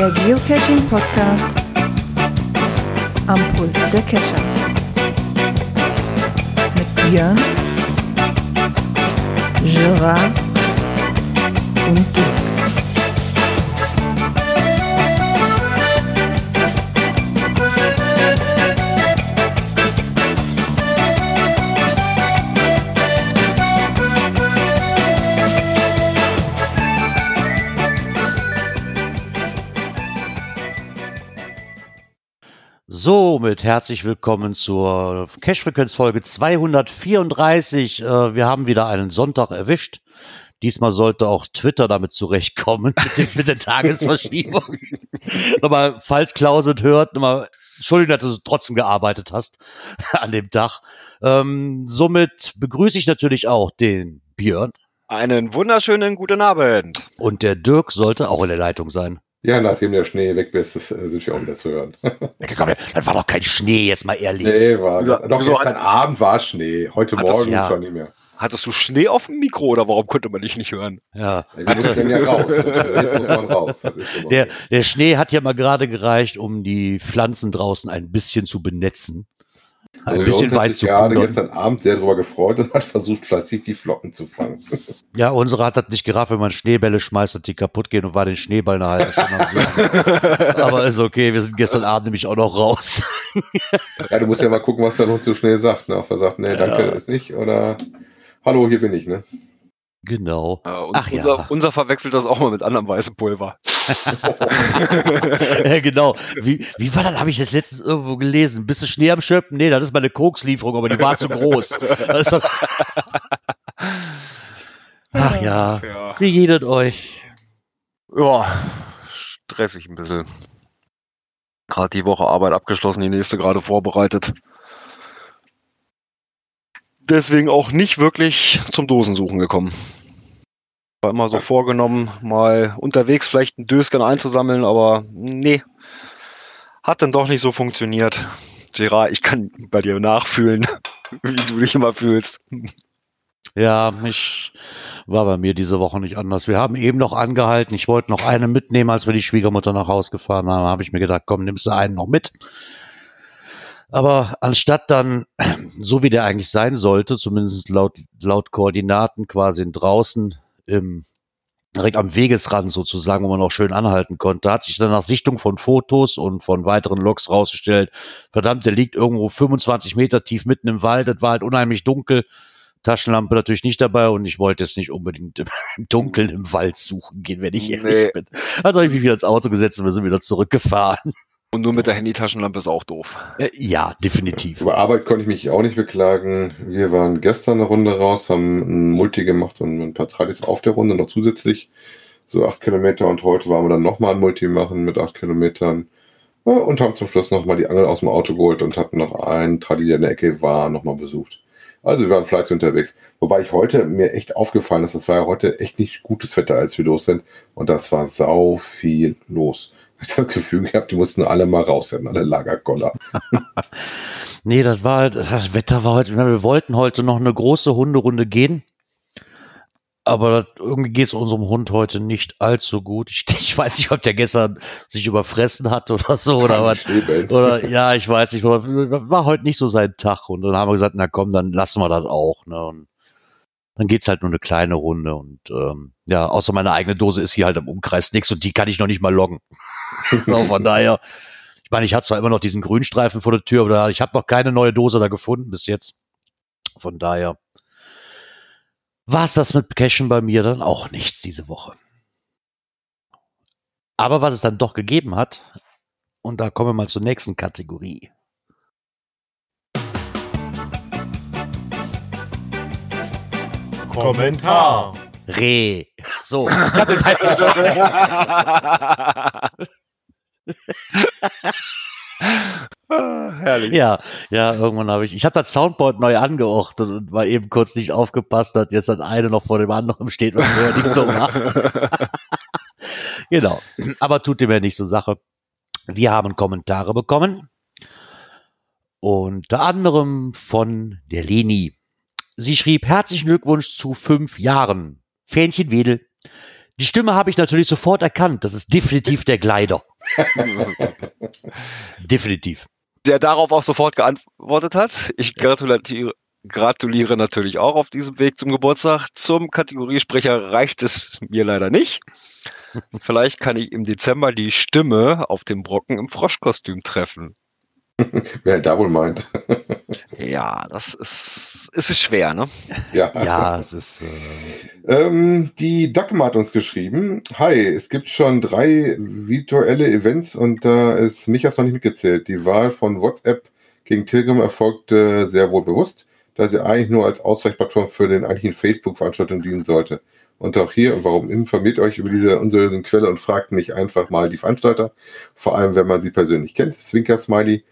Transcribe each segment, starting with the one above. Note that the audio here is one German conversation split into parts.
Der Geocaching Podcast am Puls der Cacher. Mit Björn, Gerard und Dirk. Somit herzlich willkommen zur Cash-Frequenz-Folge 234. Äh, wir haben wieder einen Sonntag erwischt. Diesmal sollte auch Twitter damit zurechtkommen mit, den, mit der Tagesverschiebung. nochmal, falls Klauset hört, nochmal, Entschuldigung, dass du trotzdem gearbeitet hast an dem Tag. Ähm, somit begrüße ich natürlich auch den Björn. Einen wunderschönen guten Abend. Und der Dirk sollte auch in der Leitung sein. Ja, nachdem der Schnee weg ist, äh, sind wir auch wieder zu hören. das war doch kein Schnee, jetzt mal ehrlich. Nee, war Wieso- doch wieso gestern Abend war Schnee. Heute Hattest Morgen ja. schon nicht mehr. Hattest du Schnee auf dem Mikro oder warum konnte man dich nicht hören? Ja. Ja, ja raus. Jetzt muss man raus. So. der Schnee hat ja mal gerade gereicht, um die Pflanzen draußen ein bisschen zu benetzen. Ein Also bisschen Ron hat weiß sich zu gerade gestern Abend sehr darüber gefreut und hat versucht, fleißig die Flocken zu fangen. Ja, unsere hat das nicht gerafft, wenn man Schneebälle schmeißt, dass die kaputt gehen und war den Schneeball eine halbe Stunde. Aber ist okay, wir sind gestern Abend nämlich auch noch raus. Ja, du musst ja mal gucken, was der Hund so schnell sagt. Ne? Ob er sagt, nee, danke, Ja. ist nicht. Oder Hallo, hier bin ich, ne? Genau. Äh, und Ach ja. unser, unser verwechselt das auch mal mit anderem weißem Pulver. ja, genau. Wie, wie war das? Habe ich das letztens irgendwo gelesen? Bist du Schnee am Schöpfen? Nee, das ist meine Kokslieferung, aber die war zu groß. War- Ach ja. Ja. Wie geht es euch? ja, stressig ein bisschen. Gerade die Woche Arbeit abgeschlossen, die nächste gerade vorbereitet. Deswegen auch nicht wirklich zum Dosensuchen gekommen. War immer so Ja. vorgenommen, mal unterwegs vielleicht einen Dösken einzusammeln, aber nee. Hat dann doch nicht so funktioniert. Gerard, ich kann bei dir nachfühlen, wie du dich immer fühlst. Ja, ich war bei mir diese Woche nicht anders. Wir haben eben noch angehalten. Ich wollte noch eine mitnehmen, als wir die Schwiegermutter nach Haus gefahren haben. habe ich mir gedacht, komm, nimmst du einen noch mit. Aber anstatt dann, so wie der eigentlich sein sollte, zumindest laut, laut Koordinaten quasi draußen im, direkt am Wegesrand sozusagen, wo man auch schön anhalten konnte, hat sich dann nach Sichtung von Fotos und von weiteren Logs rausgestellt, verdammt, der liegt irgendwo 25 Meter tief mitten im Wald, das war halt unheimlich dunkel. Taschenlampe natürlich nicht dabei und ich wollte jetzt nicht unbedingt im, im Dunkeln im Wald suchen gehen, wenn ich ehrlich Nee. bin. Also habe ich mich wieder ins Auto gesetzt und wir sind wieder zurückgefahren. Und nur mit der Handytaschenlampe ist auch doof. Äh, ja, definitiv. Über Arbeit konnte ich mich auch nicht beklagen. Wir waren gestern eine Runde raus, haben ein Multi gemacht und ein paar Tradis auf der Runde noch zusätzlich. So acht Kilometer und heute waren wir dann nochmal ein Multi machen mit acht Kilometern. Ja, Und haben zum Schluss nochmal die Angel aus dem Auto geholt und hatten noch einen Tradi, der in der Ecke war, nochmal besucht. Also wir waren fleißig unterwegs. Wobei ich heute mir echt aufgefallen ist, das war ja heute echt nicht gutes Wetter, als wir los sind. Und das war sau viel los. Ich das Gefühl gehabt, die mussten alle mal raus, in alle Lagerkoller. Nee, das war halt, das Wetter war heute, wir wollten heute noch eine große Hunderunde gehen. Aber das, irgendwie geht es unserem Hund heute nicht allzu gut. Ich, ich weiß nicht, ob der gestern sich überfressen hat oder so oder was. Oder ja, ich weiß nicht, war, war heute nicht so sein Tag. Und dann haben wir gesagt, na komm, dann lassen wir das auch. Ne? Und dann geht's halt nur eine kleine Runde. Und ähm, ja, außer meine eigene Dose ist hier halt im Umkreis nichts und die kann ich noch nicht mal loggen. so, von daher, ich meine, ich hatte zwar immer noch diesen Grünstreifen vor der Tür, aber ich habe noch keine neue Dose da gefunden bis jetzt. Von daher war's das mit Cashen bei mir dann auch nichts diese Woche. Aber was es dann doch gegeben hat, und da kommen wir mal zur nächsten Kategorie. Kommentar. Re. So. Herrlich. ja, ja, irgendwann habe ich, ich habe das Soundboard neu angeordnet und war eben kurz nicht aufgepasst, dass jetzt das eine noch vor dem anderen steht, was vorher nicht so war. genau. Aber tut dem ja nicht so Sache. Wir haben Kommentare bekommen. Unter anderem von der Leni. Sie schrieb herzlichen Glückwunsch zu fünf Jahren. Fähnchen Wedel. Die Stimme habe ich natürlich sofort erkannt. Das ist definitiv der Gleiter. definitiv. Der darauf auch sofort geantwortet hat. Ich gratuliere, gratuliere natürlich auch auf diesem Weg zum Geburtstag. Zum Kategoriesprecher reicht es mir leider nicht. Vielleicht kann ich im Dezember die Stimme auf dem Brocken im Froschkostüm treffen. Wer da wohl meint. Ja, das ist, es ist schwer, ne? Ja, ja es ist. Äh ähm, die Dagmar hat uns geschrieben: Hi, es gibt schon drei virtuelle Events und da ist Michas noch nicht mitgezählt. Die Wahl von WhatsApp gegen Telegram erfolgte sehr wohl bewusst da sie eigentlich nur als Ausweichplattform für den eigentlichen Facebook-Veranstaltung dienen sollte. Und auch hier, warum informiert euch über diese unseriösen Quelle und fragt nicht einfach mal die Veranstalter, vor allem wenn man sie persönlich kennt. Zwinker Smiley.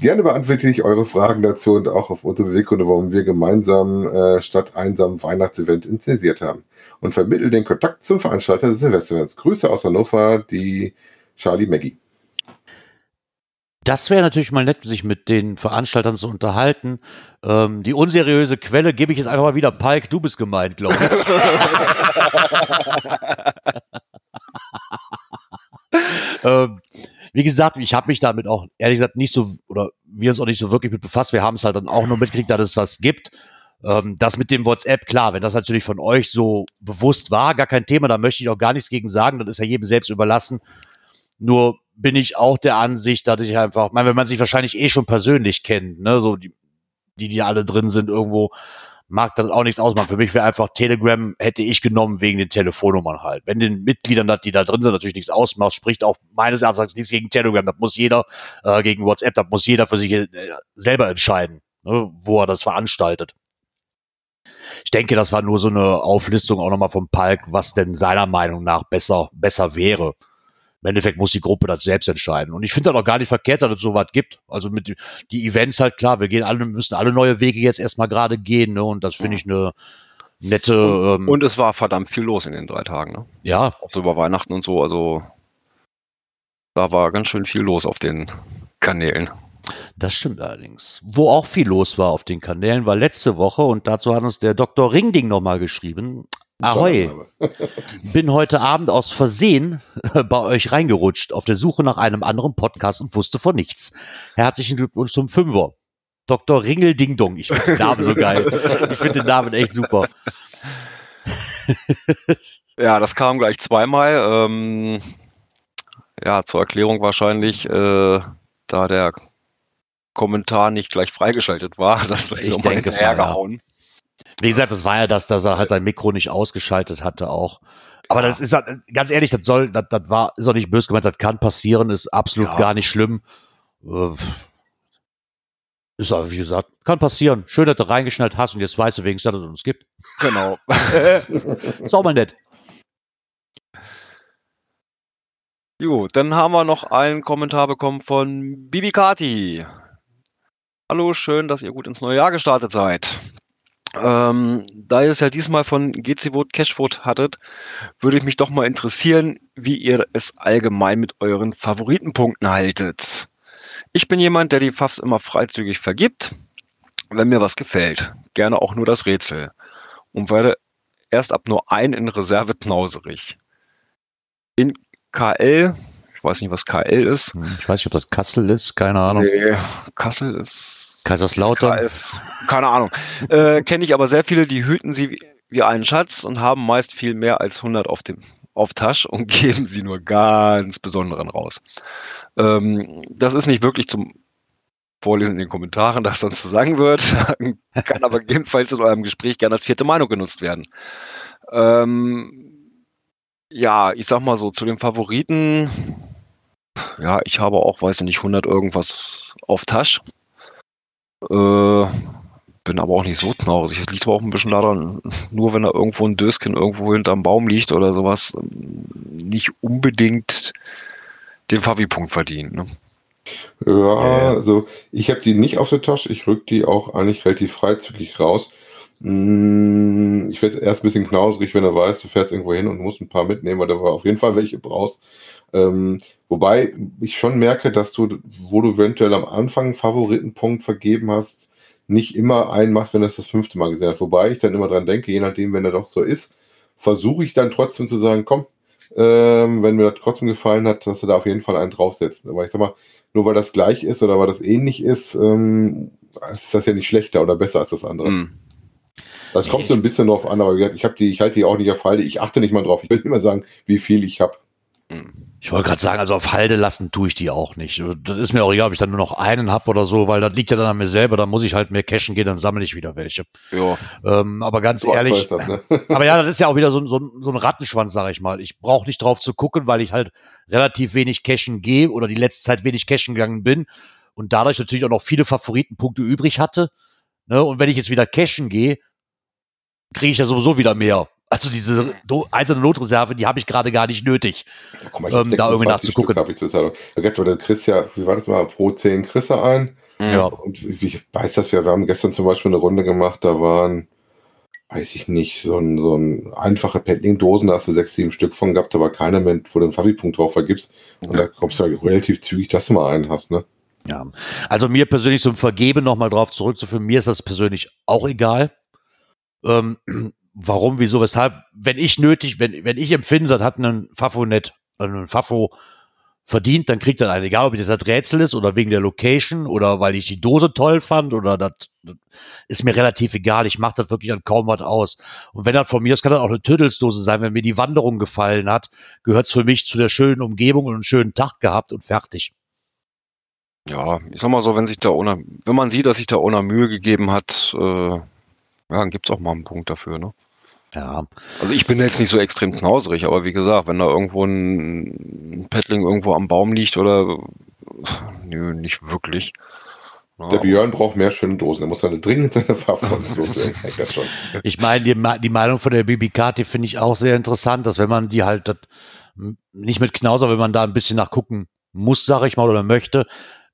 Gerne beantworte ich eure Fragen dazu und auch auf unsere Beweggründe, warum wir gemeinsam äh, statt einsamen Weihnachtsevent inszeniert haben. Und vermittle den Kontakt zum Veranstalter des Silvesterevents. Grüße aus Hannover, die Charlie Maggie. Das wäre natürlich mal nett, sich mit den Veranstaltern zu unterhalten. Ähm, die unseriöse Quelle gebe ich jetzt einfach mal wieder. Palk, du bist gemeint, glaube ich. ähm, wie gesagt, ich habe mich damit auch ehrlich gesagt nicht so, oder wir uns auch nicht so wirklich mit befasst. Wir haben es halt dann auch nur mitgekriegt, dass es was gibt. Ähm, das mit dem WhatsApp, klar, wenn das natürlich von euch so bewusst war, gar kein Thema, da möchte ich auch gar nichts gegen sagen, das ist ja jedem selbst überlassen. Nur bin ich auch der Ansicht, dass ich einfach, meine, wenn man sich wahrscheinlich eh schon persönlich kennt, ne, so die, die, die alle drin sind irgendwo, mag das auch nichts ausmachen. Für mich wäre einfach Telegram hätte ich genommen wegen den Telefonnummern halt. Wenn den Mitgliedern, die da drin sind, natürlich nichts ausmacht, spricht auch meines Erachtens nichts gegen Telegram. Das muss jeder äh, gegen WhatsApp, das muss jeder für sich äh, selber entscheiden, ne, wo er das veranstaltet. Ich denke, das war nur so eine Auflistung auch nochmal vom Palk, was denn seiner Meinung nach besser, besser wäre im Endeffekt muss die Gruppe das selbst entscheiden. Und ich finde das auch gar nicht verkehrt, dass es so was gibt. Also mit die Events halt klar, wir gehen alle, müssen alle neue Wege jetzt erstmal gerade gehen, ne? Und das finde ich eine nette. Und, ähm, und, es war verdammt viel los in den drei Tagen, ne? Ja. Auch so über Weihnachten und so, also da war ganz schön viel los auf den Kanälen. Das stimmt allerdings. Wo auch viel los war auf den Kanälen, war letzte Woche und dazu hat uns der Dr. Ringding nochmal geschrieben. Ahoi. Bin heute Abend aus Versehen bei euch reingerutscht auf der Suche nach einem anderen Podcast und wusste von nichts. Herzlichen Glückwunsch zum Fünfer. Dr. Ringel Ding Dong. Ich finde den Namen so geil. Ich finde den Namen echt super. ja, das kam gleich zweimal. Ähm, ja, zur Erklärung wahrscheinlich, äh, da der Kommentar nicht gleich freigeschaltet war, das ich denke, es war, gehauen. Wie gesagt, das war ja das, dass er halt sein Mikro nicht ausgeschaltet hatte auch. Aber ja. das ist halt, ganz ehrlich, das soll, das, das war, ist auch nicht böse gemeint, das kann passieren, ist absolut ja. gar nicht schlimm. Äh, ist aber, wie gesagt, kann passieren. Schön, dass du reingeschnallt hast und jetzt weißt du wenigstens, dass es uns gibt. Genau. ist auch mal nett. Jo, dann haben wir noch einen Kommentar bekommen von Bibi Kati. Hallo, schön, dass ihr gut ins neue Jahr gestartet seid. Ähm, da ihr es ja diesmal von GC Vote Cashvote hattet, würde ich mich doch mal interessieren, wie ihr es allgemein mit euren Favoritenpunkten haltet. Ich bin jemand, der die Pfaffs immer freizügig vergibt, wenn mir was gefällt. Gerne auch nur das Rätsel. Und werde erst ab nur ein in Reserve knauserig. In KL ich weiß nicht, was KL ist. Hm, ich weiß nicht, ob das Kassel ist, keine Ahnung. Nee, Kassel ist. Kaiserslautern. KS, keine Ahnung. äh, Kenne ich aber sehr viele, die hüten sie wie, einen Schatz und haben meist viel mehr als 100 auf dem auf Tasch und geben sie nur ganz besonderen raus. Ähm, das ist nicht wirklich zum Vorlesen in den Kommentaren, das sonst zu sagen wird, kann aber gegebenenfalls in eurem Gespräch gerne als vierte Meinung genutzt werden. Ähm, ja, ich sag mal so, zu den Favoriten, ja, ich habe auch, weiß ich nicht, 100 irgendwas auf Tasch. Äh, bin aber auch nicht so knauserig. Es liegt aber auch ein bisschen daran, nur wenn da irgendwo ein Dösken irgendwo hinterm Baum liegt oder sowas, nicht unbedingt den Favi-Punkt verdient. Ne? Ja, also ich habe die nicht auf der Tasche. Ich rück die auch eigentlich relativ freizügig raus. Mm, ich werde erst ein bisschen knauserig, wenn er weiß, du fährst irgendwo hin und musst ein paar mitnehmen, weil du auf jeden Fall welche brauchst. Ähm, wobei ich schon merke, dass du, wo du eventuell am Anfang einen Favoritenpunkt vergeben hast, nicht immer einen machst, wenn das das fünfte Mal gesehen hast. Wobei ich dann immer dran denke, je nachdem, wenn er doch so ist, versuche ich dann trotzdem zu sagen, komm, ähm, wenn mir das trotzdem gefallen hat, dass du da auf jeden Fall einen draufsetzt. Aber ich sag mal, nur weil das gleich ist oder weil das ähnlich ist, ähm, ist das ja nicht schlechter oder besser als das andere. Hm. Das kommt so ein bisschen drauf an, aber ich die, ich halte die auch nicht auf Halde. Ich achte nicht mal drauf. Ich will immer sagen, wie viel ich habe. Ich wollte gerade sagen, also auf Halde lassen tue ich die auch nicht. Das ist mir auch egal, ob ich dann nur noch einen habe oder so, weil das liegt ja dann an mir selber. Da muss ich halt mehr cashen gehen, dann sammle ich wieder welche. Ja. Ähm, aber ganz So ehrlich, das, ne? aber ja, das ist ja auch wieder so, ein- so, so ein Rattenschwanz, sage ich mal. Ich brauche nicht drauf zu gucken, weil ich halt relativ wenig cashen gehe oder die letzte Zeit wenig cashen gegangen bin und dadurch natürlich auch noch viele Favoritenpunkte übrig hatte. Ne? Und wenn ich jetzt wieder cashen gehe, kriege ich ja sowieso wieder mehr. Also diese do- einzelne Notreserve, die habe ich gerade gar nicht nötig. Ja, guck mal, Ähm, da irgendwie 26 nachzugucken. Stück ich zur Zeit. Ja, Gott, du kriegst ja, wie war das mal, pro 10 kriegst du ein. Ja. Und ich weiß das, wir, wir haben gestern zum Beispiel eine Runde gemacht, da waren, weiß ich nicht, so ein, so ein einfache Paddling-Dosen, da hast du sechs, sieben Stück von gehabt, aber keiner mehr, wo du einen Favi-Punkt drauf vergibst. Und da kommst du ja relativ zügig, dass du mal einen hast, ne? Ja, also mir persönlich zum Vergeben nochmal drauf zurückzuführen, mir ist das persönlich auch egal. Ähm, warum, wieso, weshalb, wenn ich nötig, wenn, wenn ich empfinde, das hat einen Fafo net, einen Fafo verdient, dann kriegt er einen, egal ob das das Rätsel ist oder wegen der Location oder weil ich die Dose toll fand oder das, das ist mir relativ egal. Ich mache das wirklich an kaum was aus. Und wenn das von mir ist, kann das auch eine Tödelsdose sein. Wenn mir die Wanderung gefallen hat, gehört es für mich zu der schönen Umgebung und einen schönen Tag gehabt und fertig. Ja, ich sag mal so, wenn sich da ohne, wenn man sieht, dass sich da ohne Mühe gegeben hat, äh, ja, dann gibt's auch mal einen Punkt dafür, ne? Ja, Also ich bin jetzt nicht so extrem knauserig, aber wie gesagt, wenn da irgendwo ein, ein Paddling irgendwo am Baum liegt oder nö, nicht wirklich. Ja, Der Björn braucht mehr schöne Dosen, er muss dann dringend seine Farbfonts loswerden. Ich meine, die, die Meinung von der Bibikati finde ich auch sehr interessant, dass wenn man die halt das, m- nicht mit Knauser, wenn man da ein bisschen nachgucken muss, sage ich mal, oder möchte,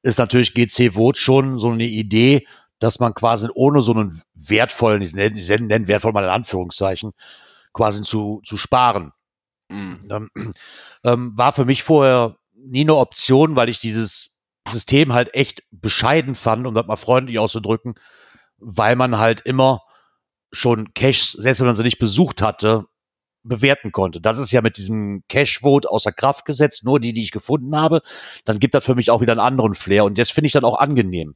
ist natürlich GC Vote schon so eine Idee, dass man quasi ohne so einen wertvollen, ich nenne, ich nenne wertvoll mal in Anführungszeichen, quasi zu, zu sparen. mm, Ähm, ähm, war für mich vorher nie eine Option, weil ich dieses System halt echt bescheiden fand, um das mal freundlich auszudrücken, weil man halt immer schon Caches, selbst wenn man sie nicht besucht hatte, bewerten konnte. Das ist ja mit diesem Cache-Vote außer Kraft gesetzt, nur die, die ich gefunden habe. Dann gibt das für mich auch wieder einen anderen Flair und das finde ich dann auch angenehm.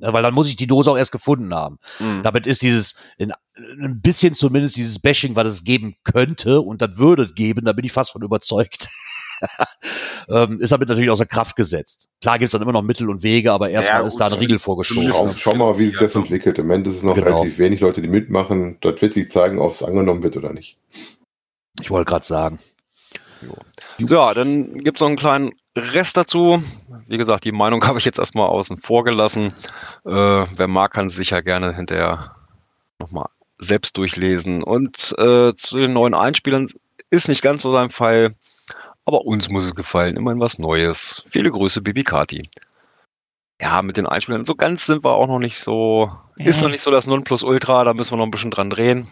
Ja, weil dann muss ich die Dose auch erst gefunden haben. mm. Damit ist dieses, in, ein bisschen zumindest dieses Bashing, was es geben könnte und das würde es geben, da bin ich fast von überzeugt. ähm, ist damit natürlich außer Kraft gesetzt. Klar gibt es dann immer noch Mittel und Wege, aber erstmal Ja, ist da ein Riegel vorgeschoben. Schau, schau mal, wie sich das entwickelt. Im Moment ist es noch Genau. relativ wenig Leute, die mitmachen. Dort wird sich zeigen, ob es angenommen wird oder nicht. Ich wollte gerade sagen. Ja, dann gibt es noch einen kleinen Rest dazu. Wie gesagt, die Meinung habe ich jetzt erstmal außen vor gelassen. Äh, wer mag, kann sich ja gerne hinterher nochmal selbst durchlesen. Und äh, zu den neuen Einspielern ist nicht ganz so sein Fall, aber uns muss es gefallen. Immerhin was Neues. Viele Grüße, Bibi Kati. Ja, mit den Einspielern, so ganz sind wir auch noch nicht so. Ist Ja. noch nicht so das Nonplusultra, da müssen wir noch ein bisschen dran drehen.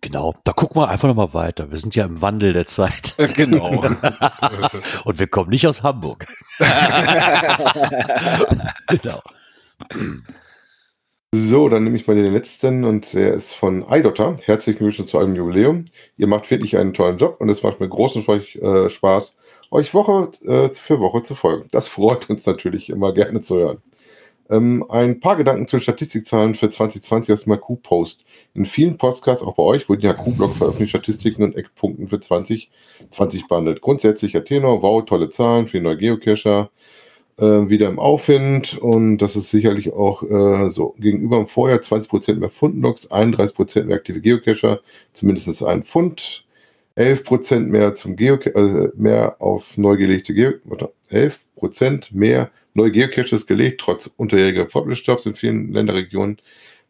Genau, da gucken wir einfach nochmal weiter. Wir sind ja im Wandel der Zeit. Genau. und wir kommen nicht aus Hamburg. genau. So, dann nehme ich mal den letzten und der ist von iDotter. Herzlichen Glückwunsch zu eurem Jubiläum. Ihr macht wirklich einen tollen Job und es macht mir großen äh, Spaß, euch Woche äh, für Woche zu folgen. Das freut uns natürlich immer gerne zu hören. Ähm, ein paar Gedanken zu den Statistikzahlen für 2020 aus dem HQ-Post. In vielen Podcasts, auch bei euch, wurden die HQ-Blog veröffentlicht, Statistiken und Eckpunkten für 2020 behandelt. Grundsätzlicher Tenor, wow, tolle Zahlen die neue Geocacher äh, wieder im Aufwind und das ist sicherlich auch äh, so gegenüber dem Vorjahr 20% mehr Fundlogs, 31% mehr aktive Geocacher, zumindest ein Fund, 11% mehr zum Geoca äh, mehr auf neu gelegte Geo warte, 11% mehr neue Geocaches gelegt, trotz unterjähriger Publish-Jobs in vielen Länderregionen.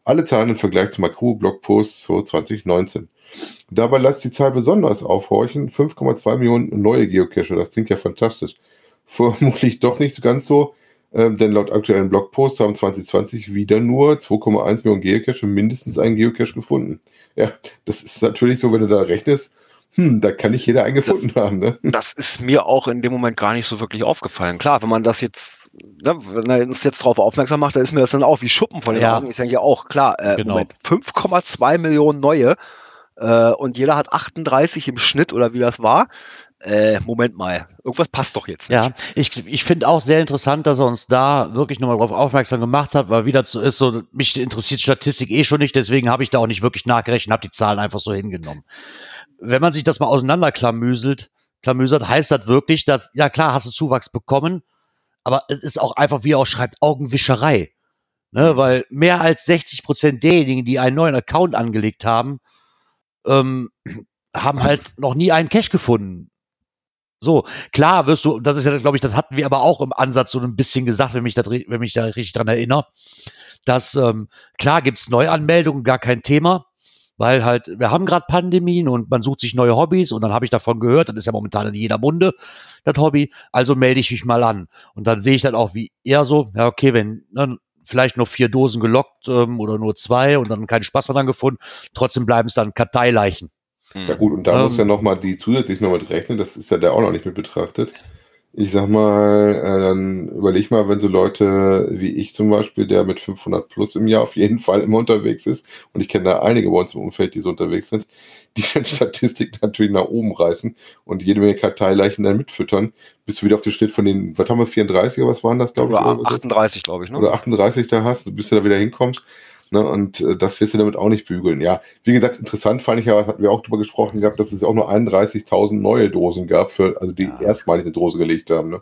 Alle Zahlen im Vergleich zum Akku-Blogpost zu 2019. Dabei lässt die Zahl besonders aufhorchen. 5,2 Millionen neue Geocacher, das klingt ja fantastisch vermutlich doch nicht ganz so, ähm, denn laut aktuellen Blogpost haben 2020 wieder nur 2,1 Millionen Geocache mindestens einen Geocache gefunden. Ja, das ist natürlich so, wenn du da rechnest, hm, da kann nicht jeder einen gefunden haben. Ne? Das ist mir auch in dem Moment gar nicht so wirklich aufgefallen. Klar, wenn man das jetzt, ne, wenn er uns jetzt darauf aufmerksam macht, dann ist mir das dann auch wie Schuppen von den Ja. Augen. Ich sage ja auch, klar, äh, Genau. Moment, 5,2 Millionen neue. Äh, und jeder hat 38 im Schnitt oder wie das war. Äh, Moment mal, irgendwas passt doch jetzt nicht. Ja, ich, ich finde auch sehr interessant, dass er uns da wirklich nochmal drauf aufmerksam gemacht hat, weil wieder so ist, so, mich interessiert Statistik eh schon nicht, deswegen habe ich da auch nicht wirklich nachgerechnet, habe die Zahlen einfach so hingenommen. Wenn man sich das mal auseinanderklamüselt, klamüsert, heißt das wirklich, dass, ja klar, hast du Zuwachs bekommen, aber es ist auch einfach, wie er auch schreibt, Augenwischerei. Ne, weil mehr als 60 Prozent derjenigen, die einen neuen Account angelegt haben, ähm, haben halt noch nie einen Cash gefunden. So, klar wirst du, das ist ja, glaube ich, das hatten wir aber auch im Ansatz so ein bisschen gesagt, wenn mich da, wenn mich da richtig dran erinnere, dass ähm, klar gibt's Neuanmeldungen, gar kein Thema, weil halt, wir haben gerade Pandemien und man sucht sich neue Hobbys und dann habe ich davon gehört, das ist ja momentan in jeder Munde, das Hobby, also melde ich mich mal an. Und dann sehe ich dann auch, wie eher so, ja, okay, wenn, ne, vielleicht nur vier Dosen gelockt ähm, oder nur zwei und dann keinen Spaß mehr dran gefunden, trotzdem bleiben es dann Karteileichen. Ja gut, und da Ähm. muss ja nochmal die zusätzlich noch mit rechnen, das ist ja da auch noch nicht mit betrachtet. Ich sag mal, äh, dann überleg mal, wenn so Leute wie ich zum Beispiel, der mit 500 plus im Jahr auf jeden Fall immer unterwegs ist, und ich kenne da einige bei uns im Umfeld, die so unterwegs sind, die dann Statistik natürlich nach oben reißen und jede Menge Karteileichen dann mitfüttern, bis du wieder auf den Schnitt von den, was haben wir, 34 oder was waren das, glaube ich? Oder oder was? 38, glaube ich. Ne? oder 38 da hast, bis du da wieder hinkommst. Ne, und äh, das wirst du damit auch nicht bügeln. Ja, wie gesagt, interessant fand ich ja, hatten wir auch drüber gesprochen gehabt, dass es auch nur 31.000 neue Dosen gab, für, also die Ja. erstmalig eine Dose gelegt haben. Ne?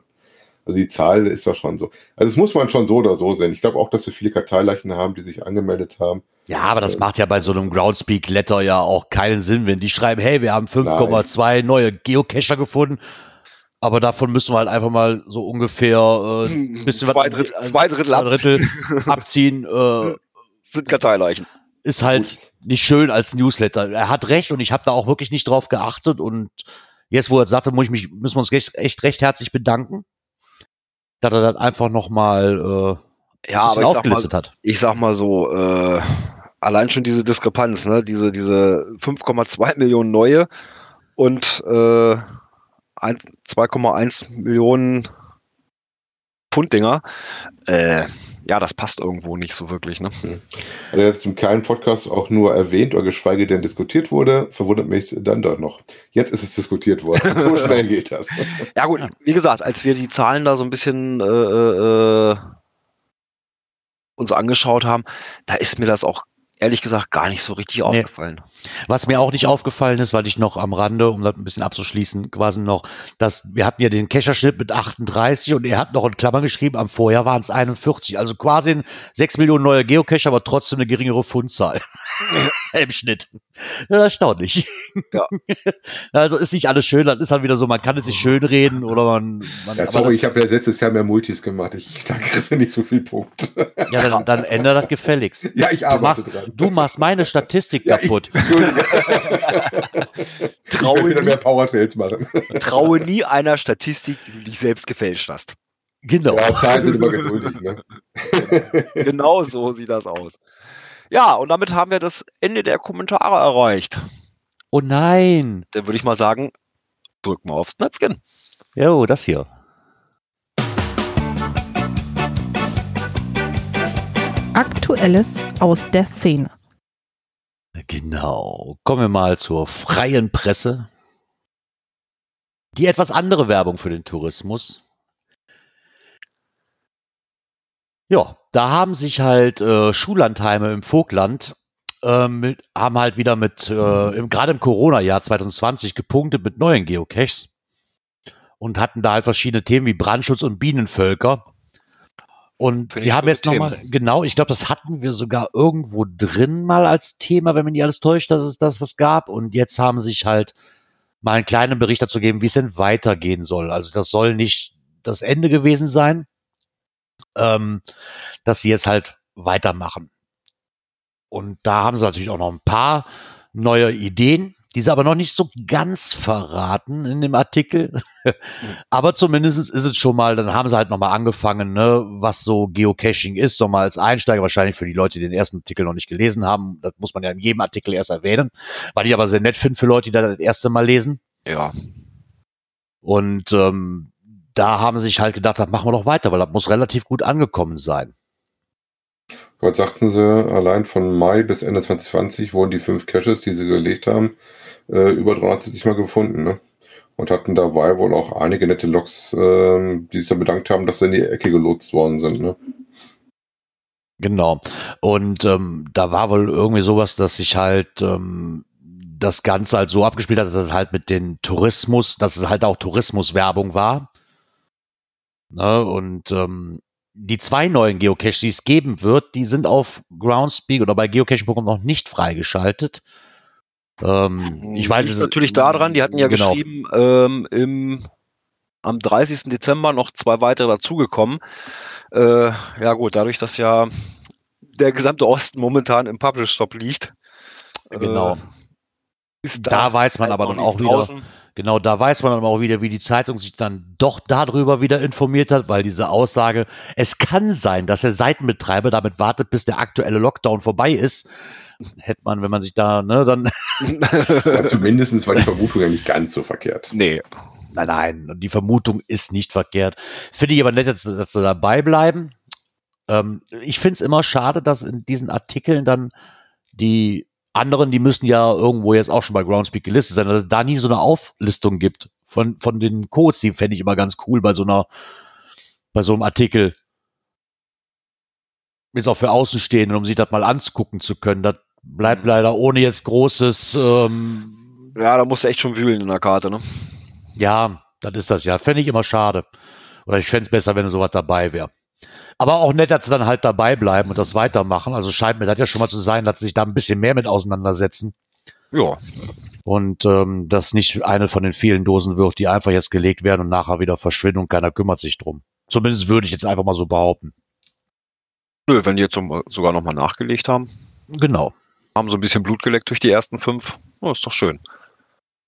Also die Zahl ist ja schon so. Also das muss man schon so oder so sehen. Ich glaube auch, dass wir viele Karteileichen haben, die sich angemeldet haben. Ja, aber das macht ja bei so einem Groundspeak-Letter ja auch keinen Sinn, wenn die schreiben, hey, wir haben 5,2 neue Geocacher gefunden, aber davon müssen wir halt einfach mal so ungefähr äh, ein bisschen Zwei was, Drittel- äh, zwei Drittel Drittel abziehen. Äh, Sind Karteileichen. ist halt nicht schön als Newsletter. Er hat recht und ich habe da auch wirklich nicht drauf geachtet und jetzt, wo er sagte, muss ich mich, müssen wir uns echt, echt recht herzlich bedanken, dass er das einfach nochmal äh, Ja, aber ich mal, aufgelistet hat. ich sag mal so, äh, allein schon diese Diskrepanz, ne? diese, diese 5,2 Millionen neue und äh, ein- 2,1 Millionen Pfunddinger. Äh, ja, das passt irgendwo nicht so wirklich. Ne? Also jetzt im kleinen Podcast auch nur erwähnt oder geschweige denn diskutiert wurde, verwundert mich dann doch noch. Jetzt ist es diskutiert worden. So schnell geht das. Ja gut, wie gesagt, als wir die Zahlen da so ein bisschen äh, äh, uns angeschaut haben, da ist mir das auch ehrlich gesagt gar nicht so richtig aufgefallen. Was mir auch nicht aufgefallen ist, weil ich noch am Rande, um das ein bisschen abzuschließen, quasi noch, dass wir hatten ja den Kescherschnitt mit 38 und er hat noch in Klammern geschrieben, am Vorjahr waren es 41. Also quasi ein 6 Millionen neue Geocacher, aber trotzdem eine geringere Fundzahl im Schnitt. Ja, erstaunlich. Ja. Also ist nicht alles schön, das ist halt wieder so, man kann es sich schön reden oder man. man Ja, aber sorry, ich habe ja letztes Jahr mehr Multis gemacht. Ich, da kriegst du nicht so viel Punkt. dann, ja, dann, dann ändere das gefälligst. Ja, ich Du arbeite machst, dran. Du machst meine Statistik Ja, kaputt. Ich Traue wieder nie, mehr Powertrails machen. traue nie einer Statistik, die du dich selbst gefälscht hast. Genau. Ja, Zahlen sind immer geduldig. Ne? Genau so sieht das aus. Ja, und damit haben wir das Ende der Kommentare erreicht. Oh nein. Dann würde ich mal sagen, drück mal aufs Knöpfchen. Jo, das hier. Aktuelles aus der Szene. Genau. Kommen wir mal zur freien Presse. Die etwas andere Werbung für den Tourismus. Ja, da haben sich halt äh, Schullandheime im Vogtland mit, haben halt wieder mit, äh, gerade im Corona-Jahr 2020 gepunktet mit neuen Geocaches und hatten da halt verschiedene Themen wie Brandschutz und Bienenvölker. Und sie ich haben jetzt nochmal, genau, ich glaube, das hatten wir sogar irgendwo drin mal als Thema, wenn man nicht alles täuscht, dass es das was gab. Und jetzt haben sich halt mal einen kleinen Bericht dazu gegeben, wie es denn weitergehen soll. Also das soll nicht das Ende gewesen sein, ähm, dass sie jetzt halt weitermachen. Und da haben sie natürlich auch noch ein paar neue Ideen, die sie aber noch nicht so ganz verraten in dem Artikel. aber zumindest ist es schon mal, dann haben sie halt nochmal angefangen, ne, was so Geocaching ist, nochmal als Einsteiger, wahrscheinlich für die Leute, die den ersten Artikel noch nicht gelesen haben. Das muss man ja in jedem Artikel erst erwähnen, weil ich aber sehr nett finde für Leute, die da das erste Mal lesen. Ja, Und ähm, da haben sie sich halt gedacht, das machen wir doch weiter, weil das muss relativ gut angekommen sein. Was sagten sie? Allein von Mai bis Ende 2020 wurden die fünf Caches, die sie gelegt haben, äh, über 370 Mal gefunden. Ne? Und hatten dabei wohl auch einige nette Loks, äh, die sich da bedankt haben, dass sie in die Ecke gelotst worden sind. Ne? Genau. Und ähm, da war wohl irgendwie sowas, dass sich halt ähm, das Ganze halt so abgespielt hat, dass es halt mit den Tourismus, dass es halt auch Tourismuswerbung war. Ne? Und ähm, die zwei neuen Geocaches, die es geben wird, die sind auf Groundspeak oder bei geocaching.com noch nicht freigeschaltet. Ähm, ich weiß es natürlich daran, die hatten ja genau. geschrieben, ähm, im, am 30. Dezember noch zwei weitere dazugekommen. Äh, ja gut, dadurch, dass ja der gesamte Osten momentan im Publish Stop liegt. Genau. Äh, da, da, weiß man halt aber dann auch wieder, draußen. genau, da weiß man dann auch wieder, wie die Zeitung sich dann doch darüber wieder informiert hat, weil diese Aussage, es kann sein, dass der Seitenbetreiber damit wartet, bis der aktuelle Lockdown vorbei ist. Hätte man, wenn man sich da, ne, dann. ja, zumindest war die Vermutung ja nicht ganz so verkehrt. Nee. Nein, nein, die Vermutung ist nicht verkehrt. Finde ich aber nett, dass, dass sie dabei bleiben. Ähm, ich finde es immer schade, dass in diesen Artikeln dann die anderen, die müssen ja irgendwo jetzt auch schon bei Groundspeak gelistet sein, dass es da nie so eine Auflistung gibt von, von den Codes, die fände ich immer ganz cool bei so einer, bei so einem Artikel. Ist auch für Außenstehende, um sich das mal angucken zu können. Das bleibt mhm. leider ohne jetzt großes. Ähm, ja, da musst du echt schon wühlen in der Karte, ne? Ja, das ist das ja. Fände ich immer schade. Oder ich fände es besser, wenn sowas dabei wäre. Aber auch nett, dass sie dann halt dabei bleiben und das weitermachen. Also scheint mir das ja schon mal zu sein, dass sie sich da ein bisschen mehr mit auseinandersetzen. Ja. Und ähm, das nicht eine von den vielen Dosen wird, die einfach jetzt gelegt werden und nachher wieder verschwinden und keiner kümmert sich drum. Zumindest würde ich jetzt einfach mal so behaupten. Nö, wenn die jetzt sogar nochmal nachgelegt haben. Genau. Haben so ein bisschen Blut geleckt durch die ersten fünf. Oh, ist doch schön.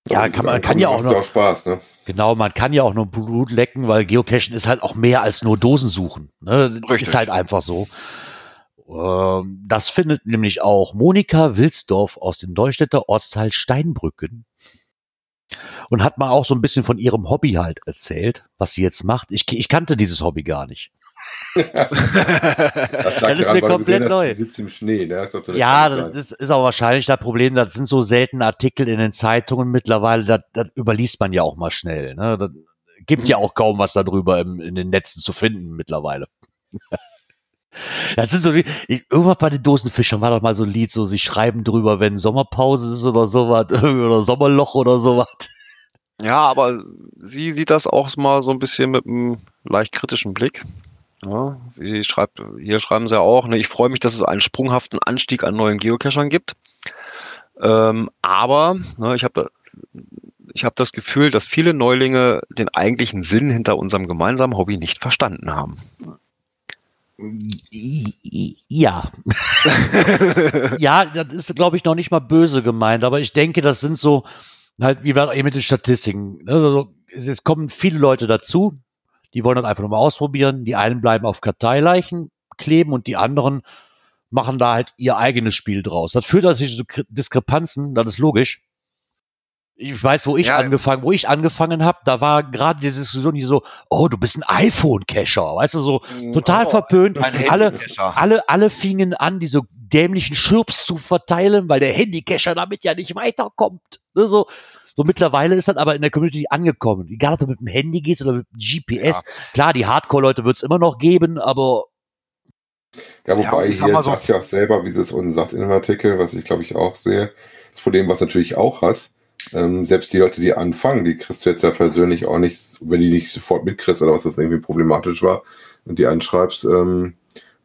Ja, kann, man kann ja auch noch. Auch Spaß, ne? Genau, man kann ja auch nur Blut lecken, weil Geocachen ist halt auch mehr als nur Dosen suchen. Ne? Ist halt einfach so. Ähm, das findet nämlich auch Monika Wilsdorf aus dem Neustädter Ortsteil Steinbrücken und hat mal auch so ein bisschen von ihrem Hobby halt erzählt, was sie jetzt macht. Ich, ich kannte dieses Hobby gar nicht das, das ist mir komplett gesehen, neu. Sitzt im Schnee, ne? Das ja, das ist, ist, auch wahrscheinlich das Problem. Das sind so seltene Artikel in den Zeitungen mittlerweile. Das, das überliest man ja auch mal schnell. Ne? Das gibt ja auch kaum was darüber im, in den Netzen zu finden mittlerweile. Das sind so, ich, irgendwann bei den Dosenfischern war doch mal so ein Lied, so sie schreiben drüber, wenn Sommerpause ist oder sowas, oder Sommerloch oder sowas. Ja, aber sie sieht das auch mal so ein bisschen mit einem leicht kritischen Blick. Ja, sie schreibt, hier schreiben sie ja auch, ne, ich freue mich, dass es einen sprunghaften Anstieg an neuen Geocachern gibt. Ähm, aber ne, ich habe ich hab das Gefühl, dass viele Neulinge den eigentlichen Sinn hinter unserem gemeinsamen Hobby nicht verstanden haben. Ja. ja, das ist, glaube ich, noch nicht mal böse gemeint, aber ich denke, das sind so, halt, wie wir eben mit den Statistiken. Also, es kommen viele Leute dazu, die wollen das einfach nur mal ausprobieren. Die einen bleiben auf Karteileichen kleben und die anderen machen da halt ihr eigenes Spiel draus. Das führt natürlich zu Diskrepanzen, das ist logisch. Ich weiß, wo ich ja, angefangen, wo ich angefangen habe, da war gerade die Diskussion hier so, oh, du bist ein iPhone-Cacher, weißt du, so mm, total oh, verpönt. Alle, alle, alle fingen an, diese dämlichen Schirps zu verteilen, weil der Handy-Cacher damit ja nicht weiterkommt. Ne, so, so mittlerweile ist das aber in der Community angekommen. Egal, ob du mit dem Handy gehst oder mit dem GPS. Ja. Klar, die Hardcore-Leute wird es immer noch geben, aber. Ja, wobei ja, hier sagt ja auch selber, wie sie es unten sagt in dem Artikel, was ich glaube ich auch sehe. Das Problem, was natürlich auch hast, ähm, selbst die Leute, die anfangen, die kriegst du jetzt ja persönlich auch nicht, wenn die nicht sofort mitkriegst oder was das irgendwie problematisch war und die anschreibst, ähm,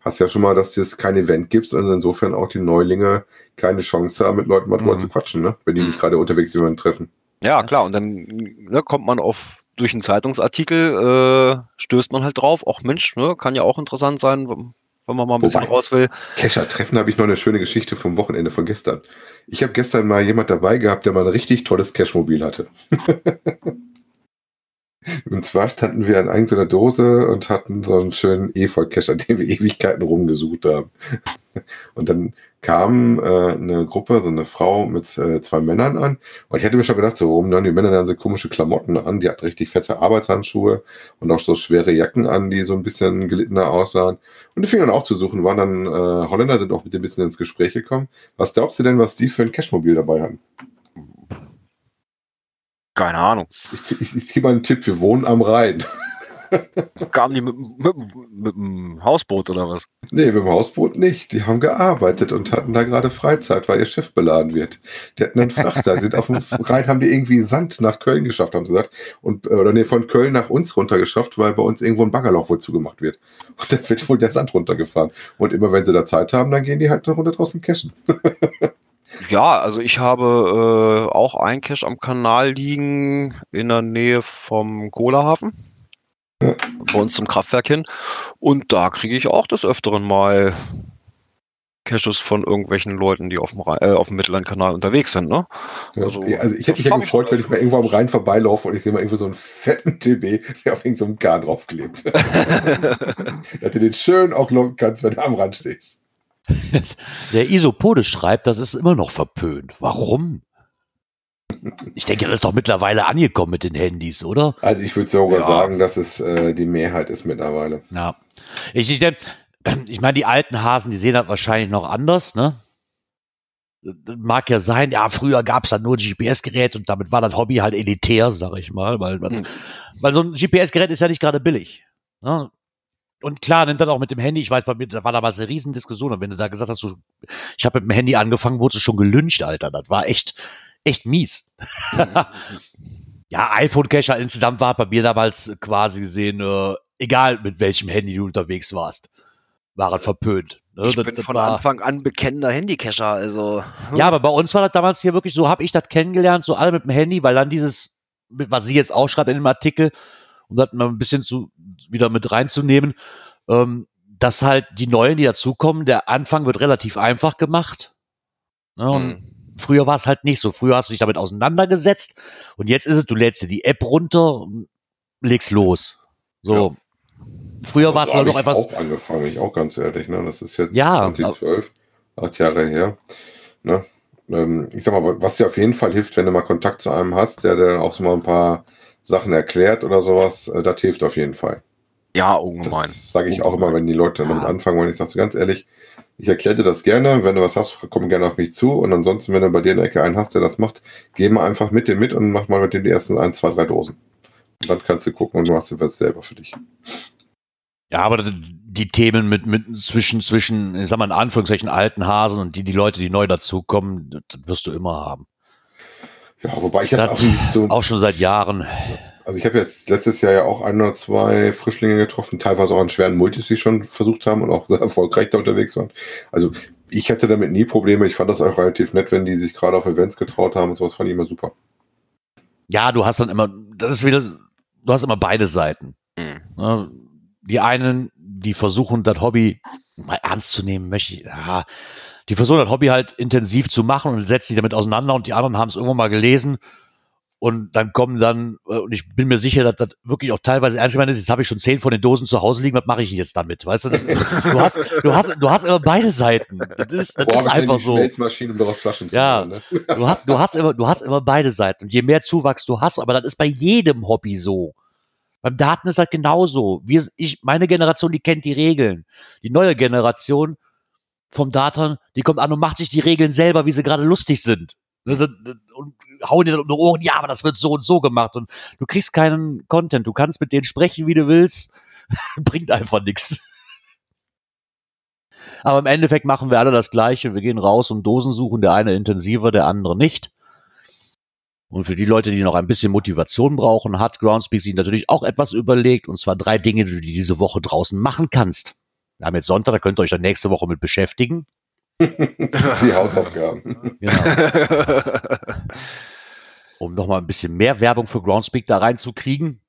hast ja schon mal, dass es kein Event gibt und insofern auch die Neulinge keine Chance haben, mit Leuten mal drüber mhm. zu quatschen, ne? wenn die nicht gerade unterwegs jemanden treffen. Ja, klar, und dann ne, kommt man auf durch einen Zeitungsartikel, äh, stößt man halt drauf, auch Mensch, ne, kann ja auch interessant sein, wenn man mal ein bisschen Wobei, raus will. Kescher-Treffen habe ich noch eine schöne Geschichte vom Wochenende von gestern. Ich habe gestern mal jemand dabei gehabt, der mal ein richtig tolles Cashmobil hatte. Und zwar standen wir an irgendeiner Dose und hatten so einen schönen Efeu-Cache, an dem wir Ewigkeiten rumgesucht haben. Und dann kam äh, eine Gruppe, so eine Frau mit äh, zwei Männern an. Und ich hätte mir schon gedacht, so warum dann die Männer dann so komische Klamotten an. Die hatten richtig fette Arbeitshandschuhe und auch so schwere Jacken an, die so ein bisschen gelittener aussahen. Und die fingen dann auch zu suchen, waren dann äh, Holländer, sind auch mit dem ein bisschen ins Gespräch gekommen. Was glaubst du denn, was die für ein Cashmobil dabei haben? Keine Ahnung. Ich, ich, ich gebe mal einen Tipp, wir wohnen am Rhein. Kamen die mit, mit, mit dem Hausboot oder was? Nee, mit dem Hausboot nicht. Die haben gearbeitet und hatten da gerade Freizeit, weil ihr Schiff beladen wird. Die hatten einen Frachter, sind auf dem Rhein, haben die irgendwie Sand nach Köln geschafft, haben sie gesagt. Und, äh, oder nee, von Köln nach uns runter geschafft, weil bei uns irgendwo ein Baggerloch wohl zugemacht wird. Und dann wird wohl der Sand runtergefahren. Und immer wenn sie da Zeit haben, dann gehen die halt eine Runde draußen cashen. Ja, also ich habe äh, auch ein Cache am Kanal liegen in der Nähe vom Kohlehafen. Ja. Bei uns zum Kraftwerk hin. Und da kriege ich auch des Öfteren mal Caches von irgendwelchen Leuten, die auf dem, Rhein- äh, auf dem Mittellandkanal unterwegs sind. Ne? Ja, Also, also, also ich hätte mich ja gefreut, wenn ich mal irgendwo am Rhein vorbeilaufe und ich sehe mal irgendwo so einen fetten TB, der auf irgendeinem so Garn draufklebt. Dass du den schön auch locken kannst, wenn du am Rand stehst. Der Isopode schreibt, das ist immer noch verpönt. Warum? Ich denke, das ist doch mittlerweile angekommen mit den Handys, oder? Also ich würde sogar Ja. sagen, dass es äh, die Mehrheit ist mittlerweile. Ja. Ich, ich, ich meine, die alten Hasen, die sehen das wahrscheinlich noch anders, ne? Das mag ja sein, ja, früher gab es dann nur ein GPS-Gerät und damit war das Hobby halt elitär, sag ich mal, weil, weil, Hm. weil so ein GPS-Gerät ist ja nicht gerade billig. Ne? Und klar, nimmt das auch mit dem Handy, ich weiß, bei mir, da war damals eine Riesendiskussion, und wenn du da gesagt hast, du, ich habe mit dem Handy angefangen, wurdest du schon gelünscht, Alter, das war echt, echt mies. ja, iPhone-Cacher insgesamt war bei mir damals quasi gesehen, äh, egal mit welchem Handy du unterwegs warst, war es verpönt. Ne? Ich Das- bin das von war- Anfang an bekennender Handycacher, also. Ja, aber bei uns war das damals hier wirklich so, habe ich das kennengelernt, so alle mit dem Handy, weil dann dieses, was sie jetzt auch schreibt in dem Artikel, um das mal ein bisschen zu, wieder mit reinzunehmen, ähm, dass halt die Neuen, die dazukommen, der Anfang wird relativ einfach gemacht. Ne, und Hm. Früher war es halt nicht so. Früher hast du dich damit auseinandergesetzt und jetzt ist es, du lädst dir die App runter und legst los. So. Früher war es halt habe noch ich etwas. auch angefangen, ich auch ganz ehrlich. Ne? Das ist jetzt Ja, 2012, acht Jahre her. Ne? Ähm, ich sag mal, was dir auf jeden Fall hilft, wenn du mal Kontakt zu einem hast, der dir auch so mal ein paar Sachen erklärt oder sowas, äh, das hilft auf jeden Fall. Ja, ungemein. Das sage ich auch immer, wenn die Leute damit Ja. anfangen wollen. Ich sage so ganz ehrlich, ich erkläre dir das gerne. Wenn du was hast, komm gerne auf mich zu. Und ansonsten, wenn du bei dir in der Ecke einen hast, der das macht, geh mal einfach mit dem mit und mach mal mit dem die ersten ein, zwei, drei Dosen. Und dann kannst du gucken und du machst was selber für dich. Ja, aber die Themen mit, mit zwischen, zwischen, ich sag mal in Anführungszeichen, alten Hasen und die, die Leute, die neu dazukommen, das, wirst du immer haben. Ja, wobei ich das, Das- auch nicht so. Auch schon seit Jahren. Also ich habe jetzt letztes Jahr ja auch ein oder zwei Frischlinge getroffen, teilweise auch an schweren Multis, die schon versucht haben und auch sehr erfolgreich da unterwegs waren. Also ich hatte damit nie Probleme. Ich fand das auch relativ nett, wenn die sich gerade auf Events getraut haben und sowas fand ich immer super. Ja, du hast dann immer, das ist wieder, du hast immer beide Seiten. Hm. Ne? Die einen, die versuchen, das Hobby mal ernst zu nehmen, möchte ich, ja, die versuchen, das Hobby halt intensiv zu machen und setzen sich damit auseinander und die anderen haben es irgendwann mal gelesen und dann kommen dann, äh, und ich bin mir sicher, dass das wirklich auch teilweise ernst gemeint ist, jetzt habe ich schon zehn von den Dosen zu Hause liegen, was mache ich denn jetzt damit, weißt du? Du hast, du hast, du hast immer beide Seiten. Das ist, das Boah, ist einfach so. Um daraus Flaschen zu Ja. machen. Ne? Du hast, du hast immer, du hast immer beide Seiten. Und je mehr Zuwachs du hast, aber das ist bei jedem Hobby so. Beim Daten ist das genauso. Wir, ich, meine Generation, die kennt die Regeln. Die neue Generation vom Datern, die kommt an und macht sich die Regeln selber, wie sie gerade lustig sind. Ne, Und hauen dir dann um die Ohren, ja, aber das wird so und so gemacht. Und du kriegst keinen Content. Du kannst mit denen sprechen, wie du willst. Bringt einfach nichts. Aber im Endeffekt machen wir alle das Gleiche. Wir gehen raus und Dosen suchen, der eine intensiver, der andere nicht. Und für die Leute, die noch ein bisschen Motivation brauchen, hat Groundspeak sich natürlich auch etwas überlegt. Und zwar drei Dinge, die du diese Woche draußen machen kannst. Wir haben jetzt Sonntag, da könnt ihr euch dann nächste Woche mit beschäftigen. Die Hausaufgaben. Genau. um nochmal ein bisschen mehr Werbung für Groundspeak da reinzukriegen.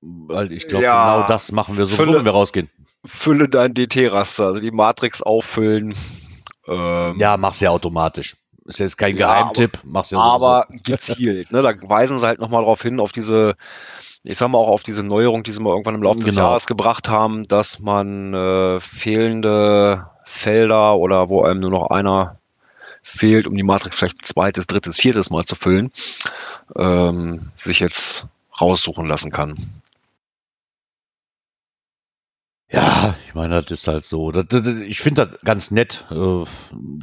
Weil ich glaube, Ja, genau das machen wir so, Fülle- wenn wir rausgehen. Fülle dein DT-Raster, also die Matrix auffüllen. Ähm, Ja, mach's ja automatisch. Ist jetzt kein Ja, Geheimtipp, mach's ja aber sowieso. gezielt. Ne? Da weisen sie halt nochmal drauf hin, auf diese ich sag mal auch auf diese Neuerung, die sie mal irgendwann im Laufe des Genau. Jahres gebracht haben, dass man äh, fehlende Felder oder wo einem nur noch einer fehlt, um die Matrix vielleicht zweites, drittes, viertes Mal zu füllen, ähm, sich jetzt raussuchen lassen kann. Ja, ich meine, das ist halt so. Das, das, ich finde das ganz nett, äh,